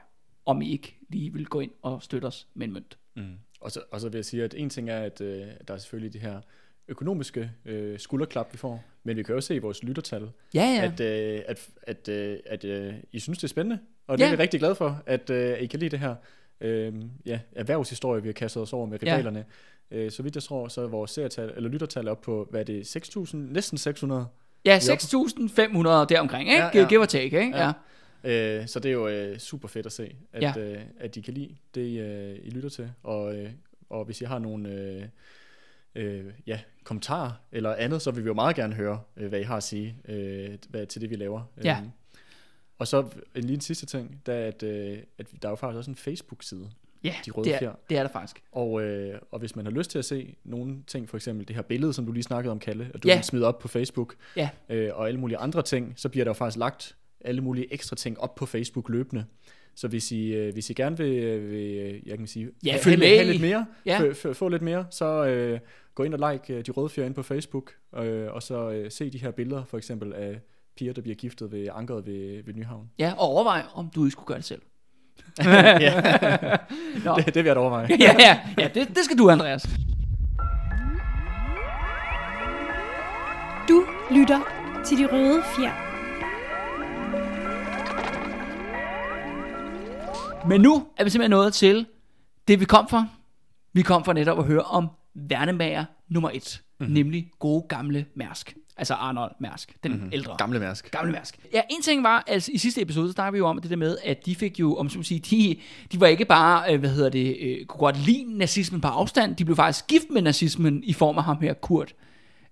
om I ikke lige vil gå ind og støtte os med en mønt. Mm. Og, så, og så vil jeg sige, at en ting er, at øh, der er selvfølgelig de her økonomiske øh, skulderklap, vi får, men vi kan også se i vores lyttertal, Ja, ja. at, øh, at, at, øh, at øh, I synes, det er spændende, og det Ja. er vi rigtig glade for, at øh, I kan lide det her øh, ja, erhvervshistorie, vi har kastet os over med Ja. rivalerne. Øh, så vidt jeg tror, så er vores seertal, eller lyttertal op på, hvad er det, 6.000, næsten 600. ja, 6.500 deromkring, ikke? Ja, Ja, ja. Give or take, ikke? Ja. Ja. Øh, så det er jo øh, super fedt at se, at, Ja. øh, at I kan lide det, I, øh, I lytter til. Og, øh, og hvis I har nogle øh, øh, ja, kommentarer eller andet, så vil vi jo meget gerne høre, øh, hvad I har at sige øh, hvad, til det, vi laver. Ja. Øhm, og så en lige en sidste ting, der er, at, øh, at der er jo faktisk også en Facebook-side. Ja, De røde det, er, fjer. det er der faktisk. Og, øh, og hvis man har lyst til at se nogle ting, for eksempel det her billede, som du lige snakkede om, Kalle, at du Ja. ja. vil smide op på Facebook, Ja. øh, og alle mulige andre ting, så bliver der jo faktisk lagt alle mulige ekstra ting op på Facebook løbende. Så hvis I, øh, hvis I gerne vil, øh, vil øh, jeg kan sige, Ja, have, følg have, med lidt mere, Ja. ja. få, få lidt mere, så øh, gå ind og like øh, de røde fjer ind på Facebook, øh, og så øh, se de her billeder, for eksempel af piger, der bliver giftet ved ankeret ved, ved Nyhavn. Ja, og overvej, om du ikke skulle gøre det selv. ja, Nå. det, det vil jeg da overveje. ja, ja, ja det, det skal du, Andreas. Du lytter til de røde fjer. Men nu er vi simpelthen nået til det, vi kom for. Vi kom for netop at høre om værnemager nummer et, mm-hmm. nemlig gode gamle Mærsk. Altså Arnold Mærsk, den mm-hmm. ældre. Gamle Mærsk. Gamle Mærsk. Ja, en ting var, altså i sidste episode, så snakkede vi jo om det der med, at de fik jo, om så sige, de, de var ikke bare, øh, hvad hedder det, øh, kunne godt lide nazismen på afstand, de blev faktisk gift med nazismen i form af ham her, Kurt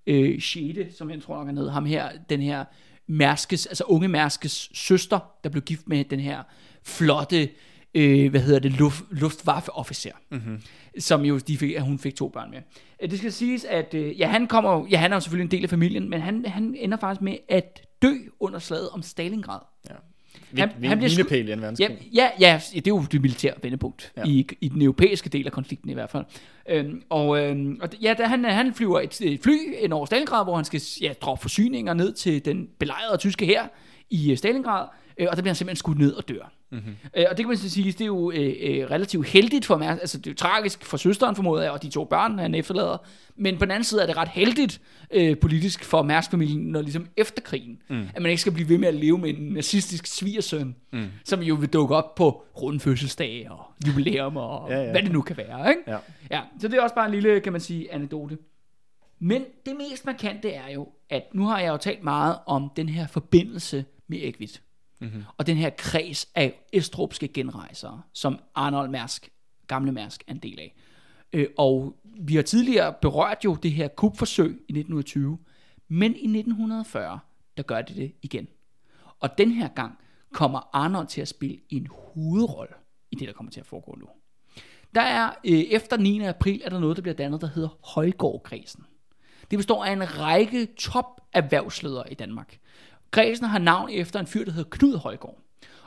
øh, Schede, som jeg tror nok er nede, ham her, den her Mærskes, altså unge Mærskes søster, der blev gift med den her flotte, øh, hvad hedder det, luft, luftwaffe-officer, mm-hmm. som jo, de fik, hun fik to børn med. Øh, Det skal siges, at øh, ja, han kommer, ja, han er jo selvfølgelig en del af familien, men han, han ender faktisk med at dø under slaget om Stalingrad. Ja. Han- Han, han han bliver sku- i en Ja, ja, ja, det er jo det militære vendepunkt ja. I, i den europæiske del af konflikten i hvert fald. Øhm, og, øhm, og ja, da han, han flyver et, et fly ind over Stalingrad, hvor han skal ja, droppe forsyninger ned til den belejrede tyske her i øh, Stalingrad, øh, og der bliver han simpelthen skudt ned og dør. Mm-hmm. Øh, og det kan man så sige, det er jo øh, øh, relativt heldigt for Mærsk, altså det er jo tragisk for søsteren formoder jeg, og de to børn, han efterlader, men på den anden side er det ret heldigt øh, politisk for Mærsk-familien, når ligesom efter krigen, mm. at man ikke skal blive ved med at leve med en nazistisk svigersøn, mm. som jo vil dukke op på runde fødselsdage og jubilæum og ja, Ja, hvad det nu kan være. Ikke? Ja. ja, så det er også bare en lille, kan man sige, anekdote. Men det mest markante er jo, at nu har jeg jo talt meget om den her forbindelse med Egvit. Mm-hmm. Og den her kreds af estrupske genrejsere, som Arnold Mærsk, gamle Mærsk, er en del af. Øh, og vi har tidligere berørt jo det her kupforsøg i 1920, men i 1940, der gør det det igen. Og den her gang kommer Arnold til at spille en hovedrolle i det, der kommer til at foregå nu. Der er øh, efter 9. april, er der noget, der bliver dannet, der hedder Højgårdkredsen. Det består af en række top erhvervsledere i Danmark. Kredsen har navn efter en fyr, der hedder Knud Højgaard.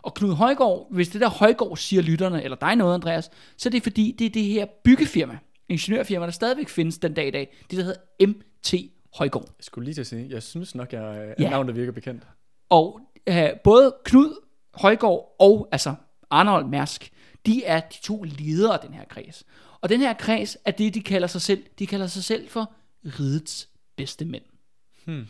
Og Knud Højgaard, hvis det der Højgaard siger lytterne, eller dig noget, Andreas, så er det fordi, det er det her byggefirma, ingeniørfirma, der stadigvæk findes den dag i dag, det der hedder MT Højgaard. Jeg skulle lige til at sige, jeg synes nok, jeg er Ja. ja. navn, der virker bekendt. Og øh, både Knud Højgaard og altså Arnold Mærsk, de er de to ledere af den her kreds. Og den her kreds er det, de kalder sig selv. De kalder sig selv for ridets bedste mænd. Hmm.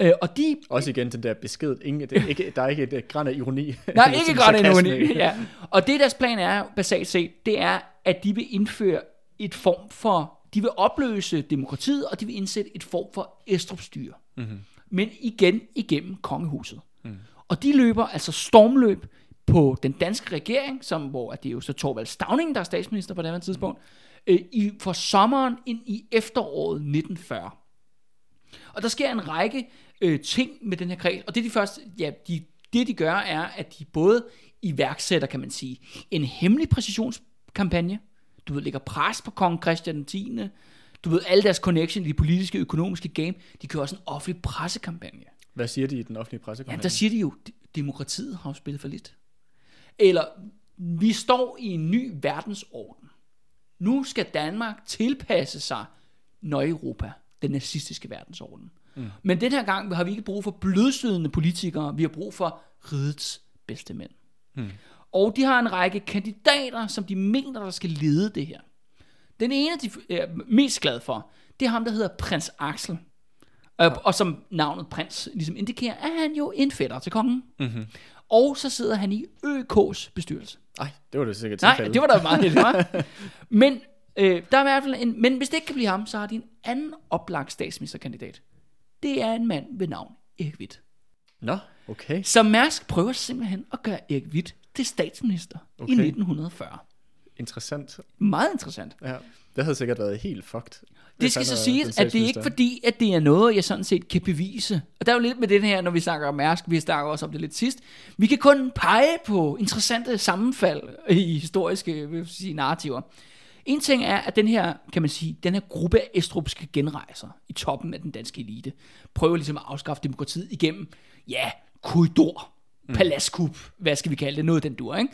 Øh, og de Også igen den der besked. Ingen, det er ikke, der er ikke et uh, græn af ironi. Nej, ikke godt endnu. sarkasme. Ja. Og det deres plan er, basalt set, det er, at de vil indføre et form for, de vil opløse demokratiet, og de vil indsætte et form for estrupstyre. Mm-hmm. Men igen igennem kongehuset. Mm. Og de løber altså stormløb på den danske regering, som, hvor det er jo så Torvald Stavning, der er statsminister på det her tidspunkt, øh, i, for sommeren ind i efteråret 1940. Og der sker en række øh, ting med den her kreds, og det de første, ja, de, det de gør er, at de både iværksætter, kan man sige, en hemmelig præcisionskampagne, du ved, lægger pres på kong Christian 10. Du ved, alle deres connection i det politiske, økonomiske game, de kører også en offentlig pressekampagne. Hvad siger de i den offentlige Ja, pressekampagne? der siger de jo, "D- demokratiet har jo spillet for lidt. Eller, vi står i en ny verdensorden. Nu skal Danmark tilpasse sig Nøje-Europa, den nazistiske verdensorden. Mm. Men den her gang har vi ikke brug for blødsødende politikere, vi har brug for ridets bedste mænd. Mm. Og de har en række kandidater, som de mener, der skal lede det her. Den ene, de er mest glade for, det er ham, der hedder prins Axel. Og, og som navnet prins ligesom indikerer, er han jo en fætter til kongen. Mm-hmm. Og så sidder han i ØK's bestyrelse. Ej, det var det sikkert Nej, tilfældet. det var da meget heldigt, var. Men øh, der er i hvert fald en, men hvis det ikke kan blive ham, så har de en anden oplagt statsministerkandidat. Det er en mand ved navn Erik Witt. Nå, okay. Så Mærsk prøver simpelthen at gøre Erik Witt til statsminister okay. i Okay. 1940. Interessant. Meget interessant. Ja, det havde sikkert været helt fucked. Det skal så siges, den at det er ikke fordi, at det er noget, jeg sådan set kan bevise. Og der er jo lidt med det her, når vi snakker om Mærsk, vi snakker også om det lidt sidst. Vi kan kun pege på interessante sammenfald i historiske vil sige, narrativer. En ting er, at den her, kan man sige, den her gruppe af estrupske genrejser i toppen af den danske elite, prøver ligesom at afskaffe demokratiet igennem, ja, korridor, paladskup, hvad skal vi kalde det, noget den dur, ikke?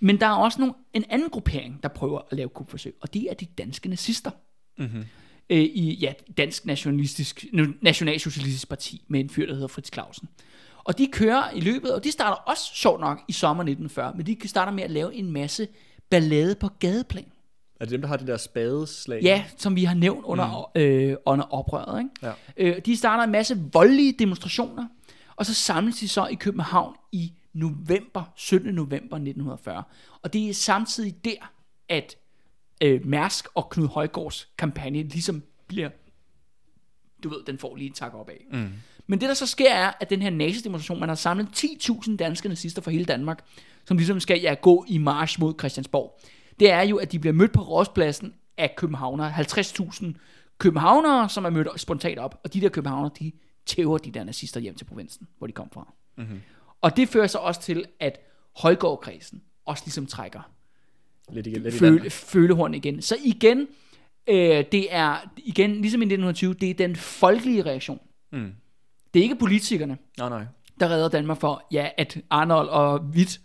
Men der er også nogle, en anden gruppering, der prøver at lave kupforsøg, og det er de danske nazister øh, i ja, Dansk Nationalistisk, Nationalsocialistisk Parti med en fyr, der hedder Fritz Clausen. Og de kører i løbet, og de starter også sjovt nok i sommer 1940, men de starter med at lave en masse ballade på gadeplan. Er det dem, der har det der spadeslag? Ja, som vi har nævnt under, mm. øh, under oprøret. Ikke? Ja. Øh, de starter en masse voldelige demonstrationer, og så samles de så i København i november, 17. november 1940. Og det er samtidig der, at øh, Mærsk og Knud Højgaards kampagne ligesom bliver, du ved, den får lige et tak op af. Mm. Men det der så sker er, at den her nazidemonstration, man har samlet 10.000 danske nazister fra hele Danmark, som ligesom skal ja, gå i march mod Christiansborg. Det er jo, at de bliver mødt på Rådspladsen af københavnere. 50.000 københavnere, som er mødt spontant op. Og de der københavnere, de tæver de der nazister hjem til provinsen, hvor de kom fra. Mm-hmm. Og det fører så også til, at Højgaardkredsen også ligesom trækker Lidt igen, lidt føle, følehorn igen. Så igen, øh, det er igen, ligesom i 1920, det er den folkelige reaktion. Mm. Det er ikke politikerne, Nej, nej. der redder Danmark for, ja, at Arnold og Witt,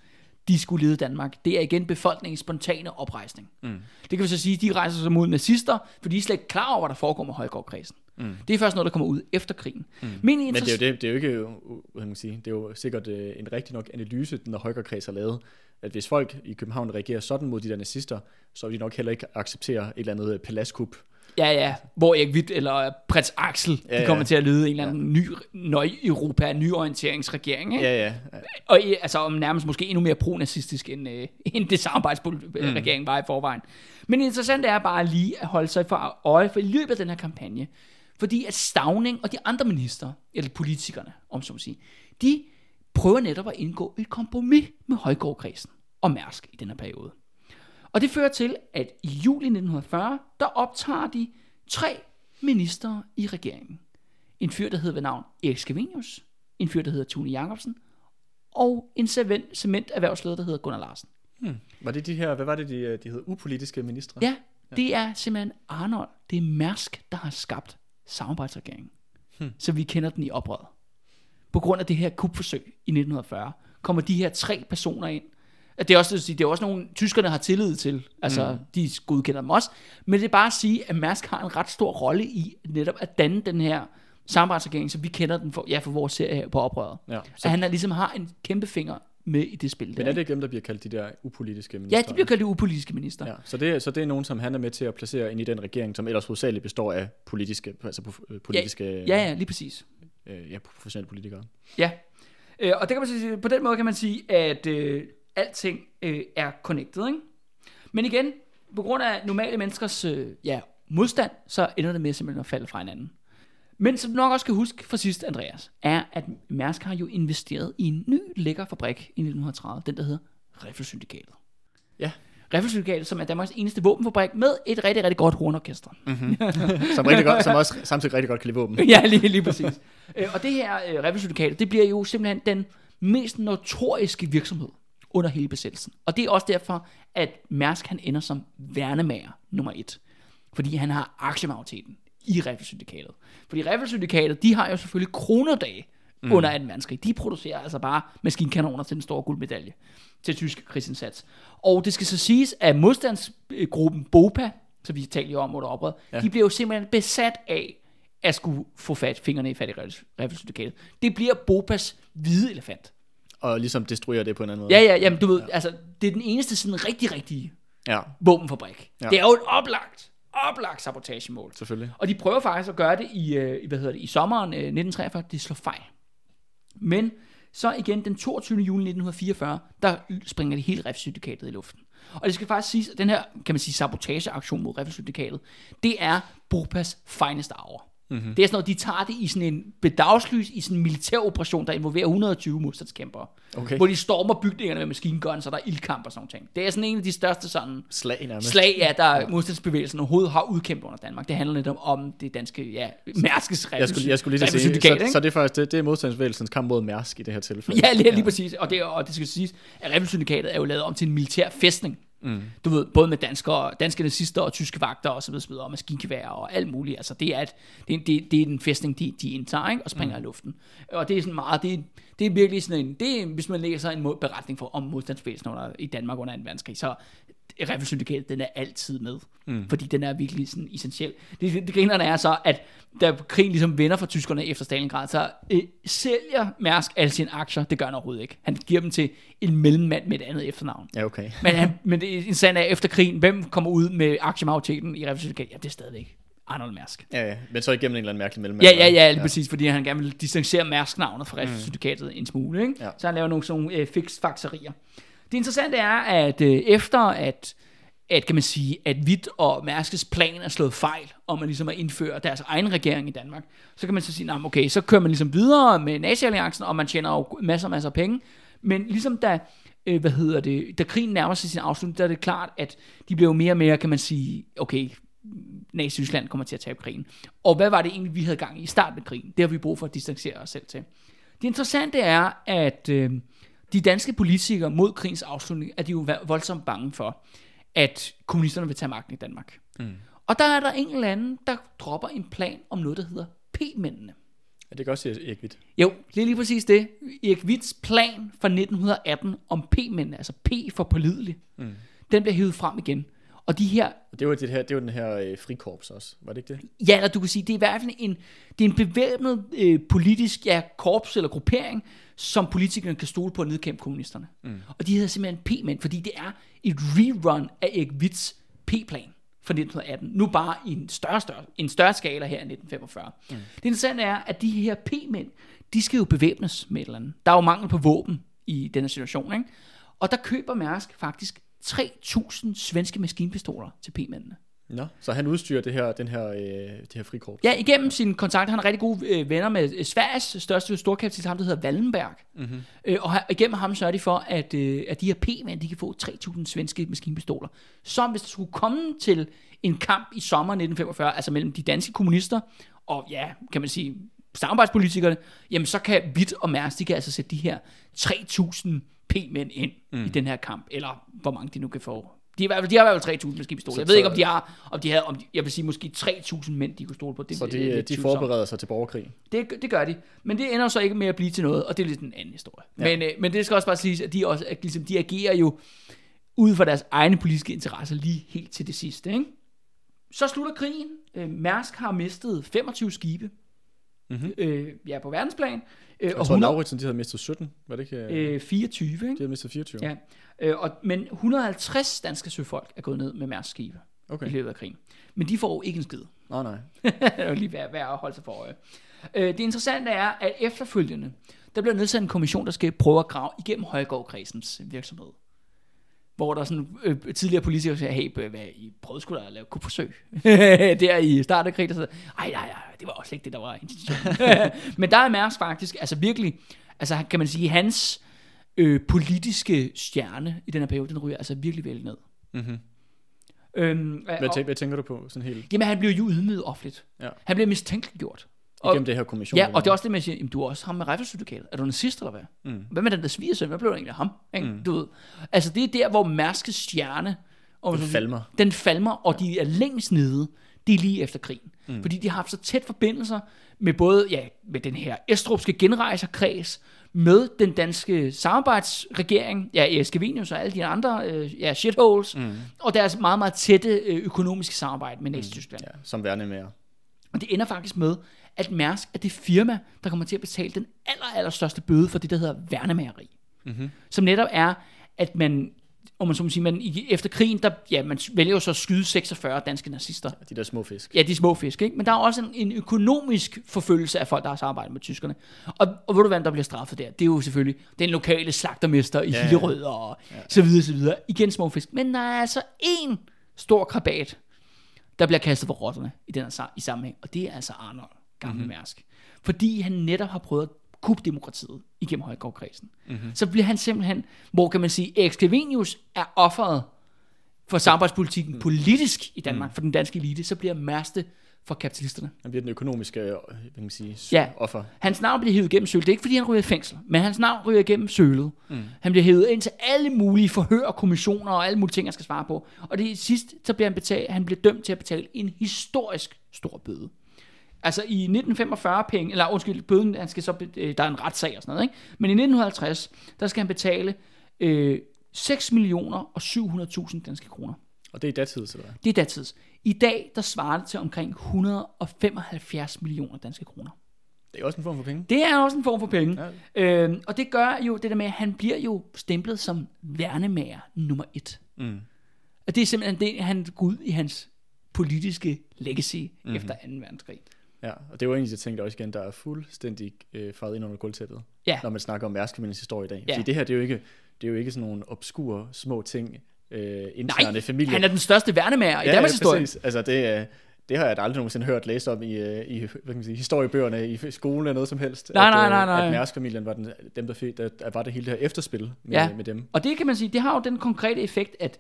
de skulle lede Danmark. Det er igen befolkningens spontane oprejsning. Mm. Det kan vi så sige, de rejser sig mod nazister, for de er slet ikke klar over, hvad der foregår med Højgaardkredsen. Mm. Det er først noget, der kommer ud efter krigen. Mm. Men, Men det er jo, det, det er jo ikke, hvad kan man sige, det er jo sikkert øh, en rigtig nok analyse, den der Højgaardkreds har lavet, at hvis folk i København reagerer sådan mod de der nazister, så vil de nok heller ikke acceptere et eller andet øh, palaskup. Ja, ja. Hvor Erik Witt eller prins Axel, ja, Ja, de kommer ja. til at lede en eller anden ny, nøj Europa, nyorienteringsregering. Ikke? Ja, ja. Og i- altså om nærmest måske endnu mere pro-nazistisk, end, øh, end det samarbejdsregeringen mm. var i forvejen. Men interessant er bare lige at holde sig for øje for i løbet af den her kampagne. Fordi at Stavning og de andre minister, eller politikerne, om så må sige, de prøver netop at indgå et kompromis med Højgaardkredsen og Mærsk i den her periode. Og det fører til, at i juli 1940, der optager de tre minister i regeringen. En fyr, der hedder ved navn Erik Scavenius, en fyr, der hedder Tune Jacobsen, og en cement- cementerhvervsleder, der hedder Gunnar Larsen. Var det de her, hvad var det, de, øh, de hed, upolitiske ministre? Ja, det er simpelthen Arnold, det er Mærsk, der har skabt samarbejdsregeringen. Hmm. Så vi kender den i oprøret. På grund af det her kupforsøg i 1940, kommer de her tre personer ind. At Det er også, det er også nogle, tyskerne har tillid til. Altså, mm. de godkender dem også. Men det er bare at sige, at Mærsk har en ret stor rolle i netop at danne den her samarbejdsregering, så vi kender den for, ja, for vores serie her på oprøret. Ja, Så at han er, ligesom har en kæmpe finger med i det spil. men der, er det ikke? dem, der bliver kaldt de der upolitiske ministre? Ja, de bliver kaldt de upolitiske minister. Ja, så det, så det er nogen, som han er med til at placere ind i den regering, som ellers hovedsageligt består af politiske, altså øh, politiske, Ja, ja, lige præcis. øh, ja, professionelle politikere. Ja, øh, og det kan man sige, på den måde kan man sige, at øh, alting øh, er connected, ikke? Men igen, på grund af normale menneskers øh, ja, modstand, så ender det med simpelthen at falde fra hinanden. Men som du nok også skal huske fra sidst, Andreas, er, at Mærsk har jo investeret i en ny lækker fabrik i 1930, den der hedder Riffelsyndikatet. Ja, Riffelsyndikatet, som er Danmarks eneste våbenfabrik med et rigtig, rigtig godt hornorkester. som, rigtig godt, som også samtidig rigtig godt kan lide våben. ja, lige, lige præcis. øh, og det her øh, revisionssyndikatet, det bliver jo simpelthen den mest notoriske virksomhed under hele besættelsen. Og det er også derfor, at Mærsk han ender som værnemager nummer et. Fordi han har aktiemajoriteten i Revisionssyndikatet. Fordi Revisionssyndikatet, de har jo selvfølgelig kronedage mm. under 2. verdenskrig. De producerer altså bare maskinkanoner til den store guldmedalje til tysk krigsindsats. Og det skal så siges, at modstandsgruppen BOPA, som vi talte om under oprøret, ja. de bliver jo simpelthen besat af at skulle få fat fingrene i fat i Revisionssyndikatet. Det bliver BOPAs hvide elefant. Og ligesom destruere det på en anden måde. Ja, ja, jamen du ved, altså, det er den eneste sådan rigtig, rigtige Ja, våbenfabrik. Ja. Ja. Det er jo et oplagt, oplagt sabotagemål. selvfølgelig. Og de prøver faktisk at gøre det i, øh, hvad hedder det, i sommeren øh, 1943. Det slår fejl. Men så igen den 22. juli 1944, der springer det hele Revsyndikatet i luften. Og det skal faktisk siges, at den her, kan man sige, sabotageaktion mod Revsyndikatet, det er Bopas fineste hour. Mm-hmm. Det er sådan noget, de tager det i sådan en bedagslys, i sådan en militær operation, der involverer 120 modstandskæmpere. Okay. Hvor de stormer bygningerne med maskinguns, og der er ildkamp og sådan ting. Det er sådan en af de største sådan Slag nærmest. slag, ja, der ja. modstandsbevægelsen overhovedet har udkæmpet under Danmark. Det handler netop om det danske, ja, Mærskes Jeg skulle, jeg skulle lige sige, så, så det er faktisk det, det er modstandsbevægelsens kamp mod Mærsk i det her tilfælde. Ja, lige, lige præcis. Og det, og det skal siges, at Rebelsyndikatet er jo lavet om til en militær fæstning. Mm. Du ved, både med danskere, danske nazister og tyske vagter og så videre, så videre, og maskingeværer og alt muligt. Altså, det er, et, det, er, det, det er en fæstning, de, de indtager, ikke? og springer mm. i luften. Og det er sådan meget, det er, det er virkelig sådan en, det er, hvis man læser en beretning for, om modstandsbevægelsen under, i Danmark under 2. verdenskrig, så Revel-syndikatet, den er altid med. Mm. Fordi den er virkelig sådan essentiel. Det, det, grinerne er så, at da krigen ligesom vender for tyskerne efter Stalingrad, så øh, sælger Mærsk alle sine aktier. Det gør han overhovedet ikke. Han giver dem til en mellemmand med et andet efternavn. Ja, okay. Men, han, men det er en sand er efter krigen, hvem kommer ud med aktiemajoriteten i Revel-syndikatet? Ja, det er stadigvæk Arnold Mærsk. Ja, ja. Men så igennem en eller anden mærkelig mellem. Ja, ja, ja, lige præcis, fordi han gerne vil distancere Mærsk-navnet fra Revel-syndikatet en smule. Ikke? Ja. Så han laver nogle sådan nogle øh, fix-fakserier. Det interessante er, at øh, efter at, at, kan man sige, at Witt og Mærskes plan er slået fejl, om man ligesom at indføre deres egen regering i Danmark, så kan man så sige, nah, okay, så kører man ligesom videre med nazi-alliancen, og man tjener jo masser og masser af penge. Men ligesom da, øh, hvad hedder det, da krigen nærmer sig sin afslutning, der er det klart, at de bliver jo mere og mere, kan man sige, okay, Nazi-Tyskland kommer til at tabe krigen. Og hvad var det egentlig, vi havde gang i i starten af krigen? Det har vi brug for at distancere os selv til. Det interessante er, at øh, de danske politikere mod krigens afslutning, er de jo voldsomt bange for, at kommunisterne vil tage magten i Danmark. Mm. Og der er der en eller anden, der dropper en plan om noget, der hedder P-mændene. ja det kan også sige Erik Witt. Jo, det er lige præcis det. Erik Witts plan fra 1918 om P-mændene, altså P for pålidelig, mm. den bliver hævet frem igen. Og de her det var, det her, det var den her øh, frikorps også, var det ikke det? Ja, eller du kan sige, det er i hvert fald en, det er en bevæbnet øh, politisk ja, korps eller gruppering, som politikerne kan stole på at nedkæmpe kommunisterne. Mm. Og de hedder simpelthen P-mænd, fordi det er et rerun af Erik Witts P-plan fra 1918. Nu bare i en større, større, en større skala her i 1945. Mm. Det interessante er, at de her P-mænd, de skal jo bevæbnes med et eller andet. Der er jo mangel på våben i denne situation, ikke? Og der køber Mærsk faktisk 3.000 svenske maskinpistoler til P-mændene. Nå, så han udstyrer det her, den her, øh, det her frikorps. Ja, igennem sine kontakter. Han er rigtig gode øh, venner med øh, Sveriges største storkapitalist, ham der hedder Wallenberg. Mm-hmm. Øh, og han- igennem ham sørger de for, at, øh, at de her P-mænd, de kan få 3.000 svenske maskinpistoler. Som hvis der skulle komme til en kamp i sommer 1945, altså mellem de danske kommunister og, ja, kan man sige, samarbejdspolitikerne, jamen så kan Witt og Mærsk, de kan altså sætte de her 3.000 P-mænd ind mm. i den her kamp, eller hvor mange de nu kan få. De, i hvert fald- de har i hvert fald 3.000 maskinpistoler. Så- Jeg ved ikke, om de har, om de havde, om de, jeg vil sige måske 3.000 mænd, de kunne stole på. Det, Så de, lidt de forbereder sig til borgerkrig. Det, det gør de. Men det ender så ikke med at blive til noget, og det er lidt en anden historie. Ja. Men, øh, men det skal også bare siges, at de, også, at ligesom, de agerer jo ud fra deres egne politiske interesser lige helt til det sidste. Ikke? Så slutter krigen. Øh, Mærsk har mistet 25 skibe mm-hmm. øh, ja, på verdensplan. Øh, Og så Lauritsen, de havde mistet 17, var det ikke? Øh, øh, 24, de ikke? havde mistet 24. Ja. Øh, og, men 150 danske søfolk er gået ned med Mærsk skibe Okay. i løbet af krigen. Men de får jo ikke en skid. Nå, nej. det er jo lige værd, værd at holde sig for øje. Øh, det interessante er, at efterfølgende, der bliver nedsat en kommission, der skal prøve at grave igennem Højgaard-kredsens virksomhed. Hvor der er sådan øh, tidligere politikere siger, hey, hvad, I prøvede sgu da at lave kupforsøg. der i starten af krigen, sagde, ej, nej, nej, det var også ikke det, der var intentionen. Men der er Mærsk faktisk, altså virkelig, altså kan man sige, hans øh, politiske stjerne i den her periode, den ryger altså virkelig vel ned. Mm-hmm. Øhm, Hvad, og, tænk, hvad tænker du på sådan helt jamen, han bliver jo ydmyget offentligt. Ja. Han bliver mistænkeliggjort. Og- igennem det her kommission? Ja, og det er også det, man siger, jamen, du er også ham med riffelsyndikatet. Er du nazist, eller hvad? Mm. Hvad med den der svigersøn? Hvad blev der egentlig af ham? Ikke? Mm. Du ved. Altså, det er der, hvor Mærskes stjerne, og Den falmer. den falmer, og de er længst nede, det er lige efter krigen. Mm. Fordi de har haft så tæt forbindelser med både, ja, med den her Estrupske genrejserkreds, med den danske samarbejdsregering, ja, Erik Scavenius og alle de andre, øh, ja, shitholes, mm. og deres meget, meget tætte øh, økonomiske samarbejde med Nazi-Tyskland. Ja, som værende mere. Og det ender faktisk med, at Mærsk er det firma, der kommer til at betale den aller, aller største bøde for det, der hedder værnemageri. Mm-hmm. Som netop er, at man, om man så må sige, man, i- efter krigen, der, ja, man vælger jo så at skyde 46 danske nazister. De der små fisk. Ja, de små fisk, ikke? Men der er også en, en økonomisk forfølgelse af folk, der har samarbejdet med tyskerne. Og, og ved du, hvad der bliver straffet der? Det er jo selvfølgelig den lokale slagtermester i Ja, ja, ja. Hillerød og ja. så videre, så videre. Igen små fisk. Men der er altså en stor krabat, der bliver kastet for rotterne i den her i sammenhæng. Og det er altså Arnold, gamle mm-hmm. Mærsk. Fordi han netop har prøvet at kubbe demokratiet igennem Højgaardkredsen. Mm-hmm. Så bliver han simpelthen, hvor kan man sige, Erik Scavenius er offeret for samarbejdspolitikken mm. politisk i Danmark, mm. for den danske elite, så bliver Mærste for kapitalisterne. Han bliver den økonomiske, øh, hvad kan man sige, Ja. offer. Hans navn bliver hævet igennem sølet. Det er ikke, fordi han ryger i fængsel, men hans navn ryger igennem sølet. Mm. Han bliver hævet ind til alle mulige forhør og kommissioner og alle mulige ting, han skal svare på. Og det sidst, så bliver han, betalt, han bliver dømt til at betale en historisk stor bøde. Altså i 1945 penge, eller undskyld, bøden, han skal så, øh, der er en retssag og sådan noget, ikke? Men i 1950, der skal han betale øh, 6 millioner og 700.000 danske kroner. Og det er i datid, eller hvad? Det er datids. I dag, der svarer det til omkring 175 millioner danske kroner. Det er også en form for penge. Det er også en form for penge. Ja. Øhm, og det gør jo det der med, at han bliver jo stemplet som værnemager nummer et. Mm. Og det er simpelthen det, han går ud i hans politiske legacy Mhm. mm-hmm. efter 2. verdenskrig. Ja, og det er en af de ting, der også igen, der er fuldstændig øh, faret ind under gulvtæppet, Ja. når man snakker om Mærskefamiliens historie i dag. Ja. Fordi det her, det er jo ikke, det er jo ikke sådan nogle obskure små ting, øh, interne Nej, familie. han er den største værnemager i ja, Danmarks ja, historie. præcis. Altså det, er- det har jeg da aldrig nogensinde hørt læst om i, øh, i hvad kan man sige, historiebøgerne i skolen eller noget som helst. Nej, at, nej, øh, nej, nej. At Mærskfamilien var den, dem, der, fik, der var det hele det her efterspil med, Ja. med dem. Og det kan man sige, det har jo den konkrete effekt, at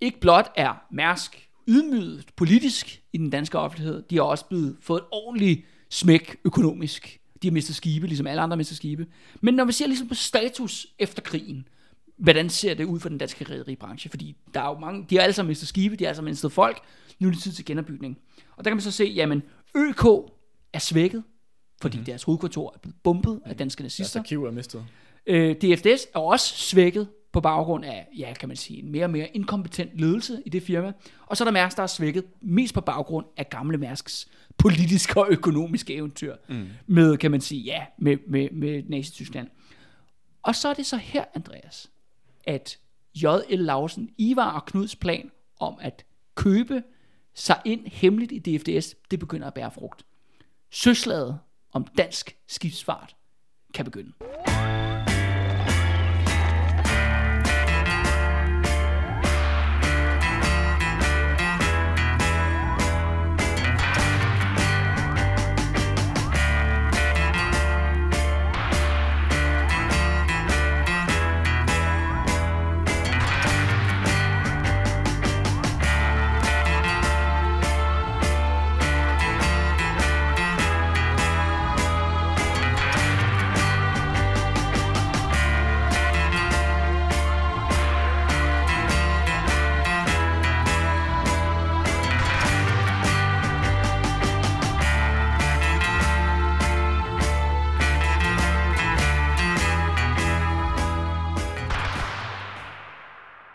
ikke blot er Mærsk ydmyget politisk i den danske offentlighed, de har også blevet fået et ordentligt smæk økonomisk. De har mistet skibe, ligesom alle andre har mistet skibe. Men når vi ser ligesom på status efter krigen, hvordan ser det ud for den danske rederibranche? Fordi der er jo mange, de har alle sammen mistet skibe, de har alle sammen mistet folk, nu er det tid til genopbygning. Og der kan man så se, jamen ØK er svækket, fordi mm-hmm. deres hovedkontor er blevet bombet af danske Deres nazister. arkiv er mistet. Øh, DFDS er også svækket på baggrund af, ja, kan man sige, en mere og mere inkompetent ledelse i det firma. Og så er der Mærsk, der er svækket mest på baggrund af gamle Mærsks politiske og økonomiske eventyr. Mm. Med, kan man sige, ja, med, med, med Nazi-Tyskland. Og så er det så her, Andreas, at J.L. Lausen, Ivar og Knuds plan om at købe sig ind hemmeligt i DFDS, det begynder at bære frugt. Søslaget om dansk skibsfart kan begynde.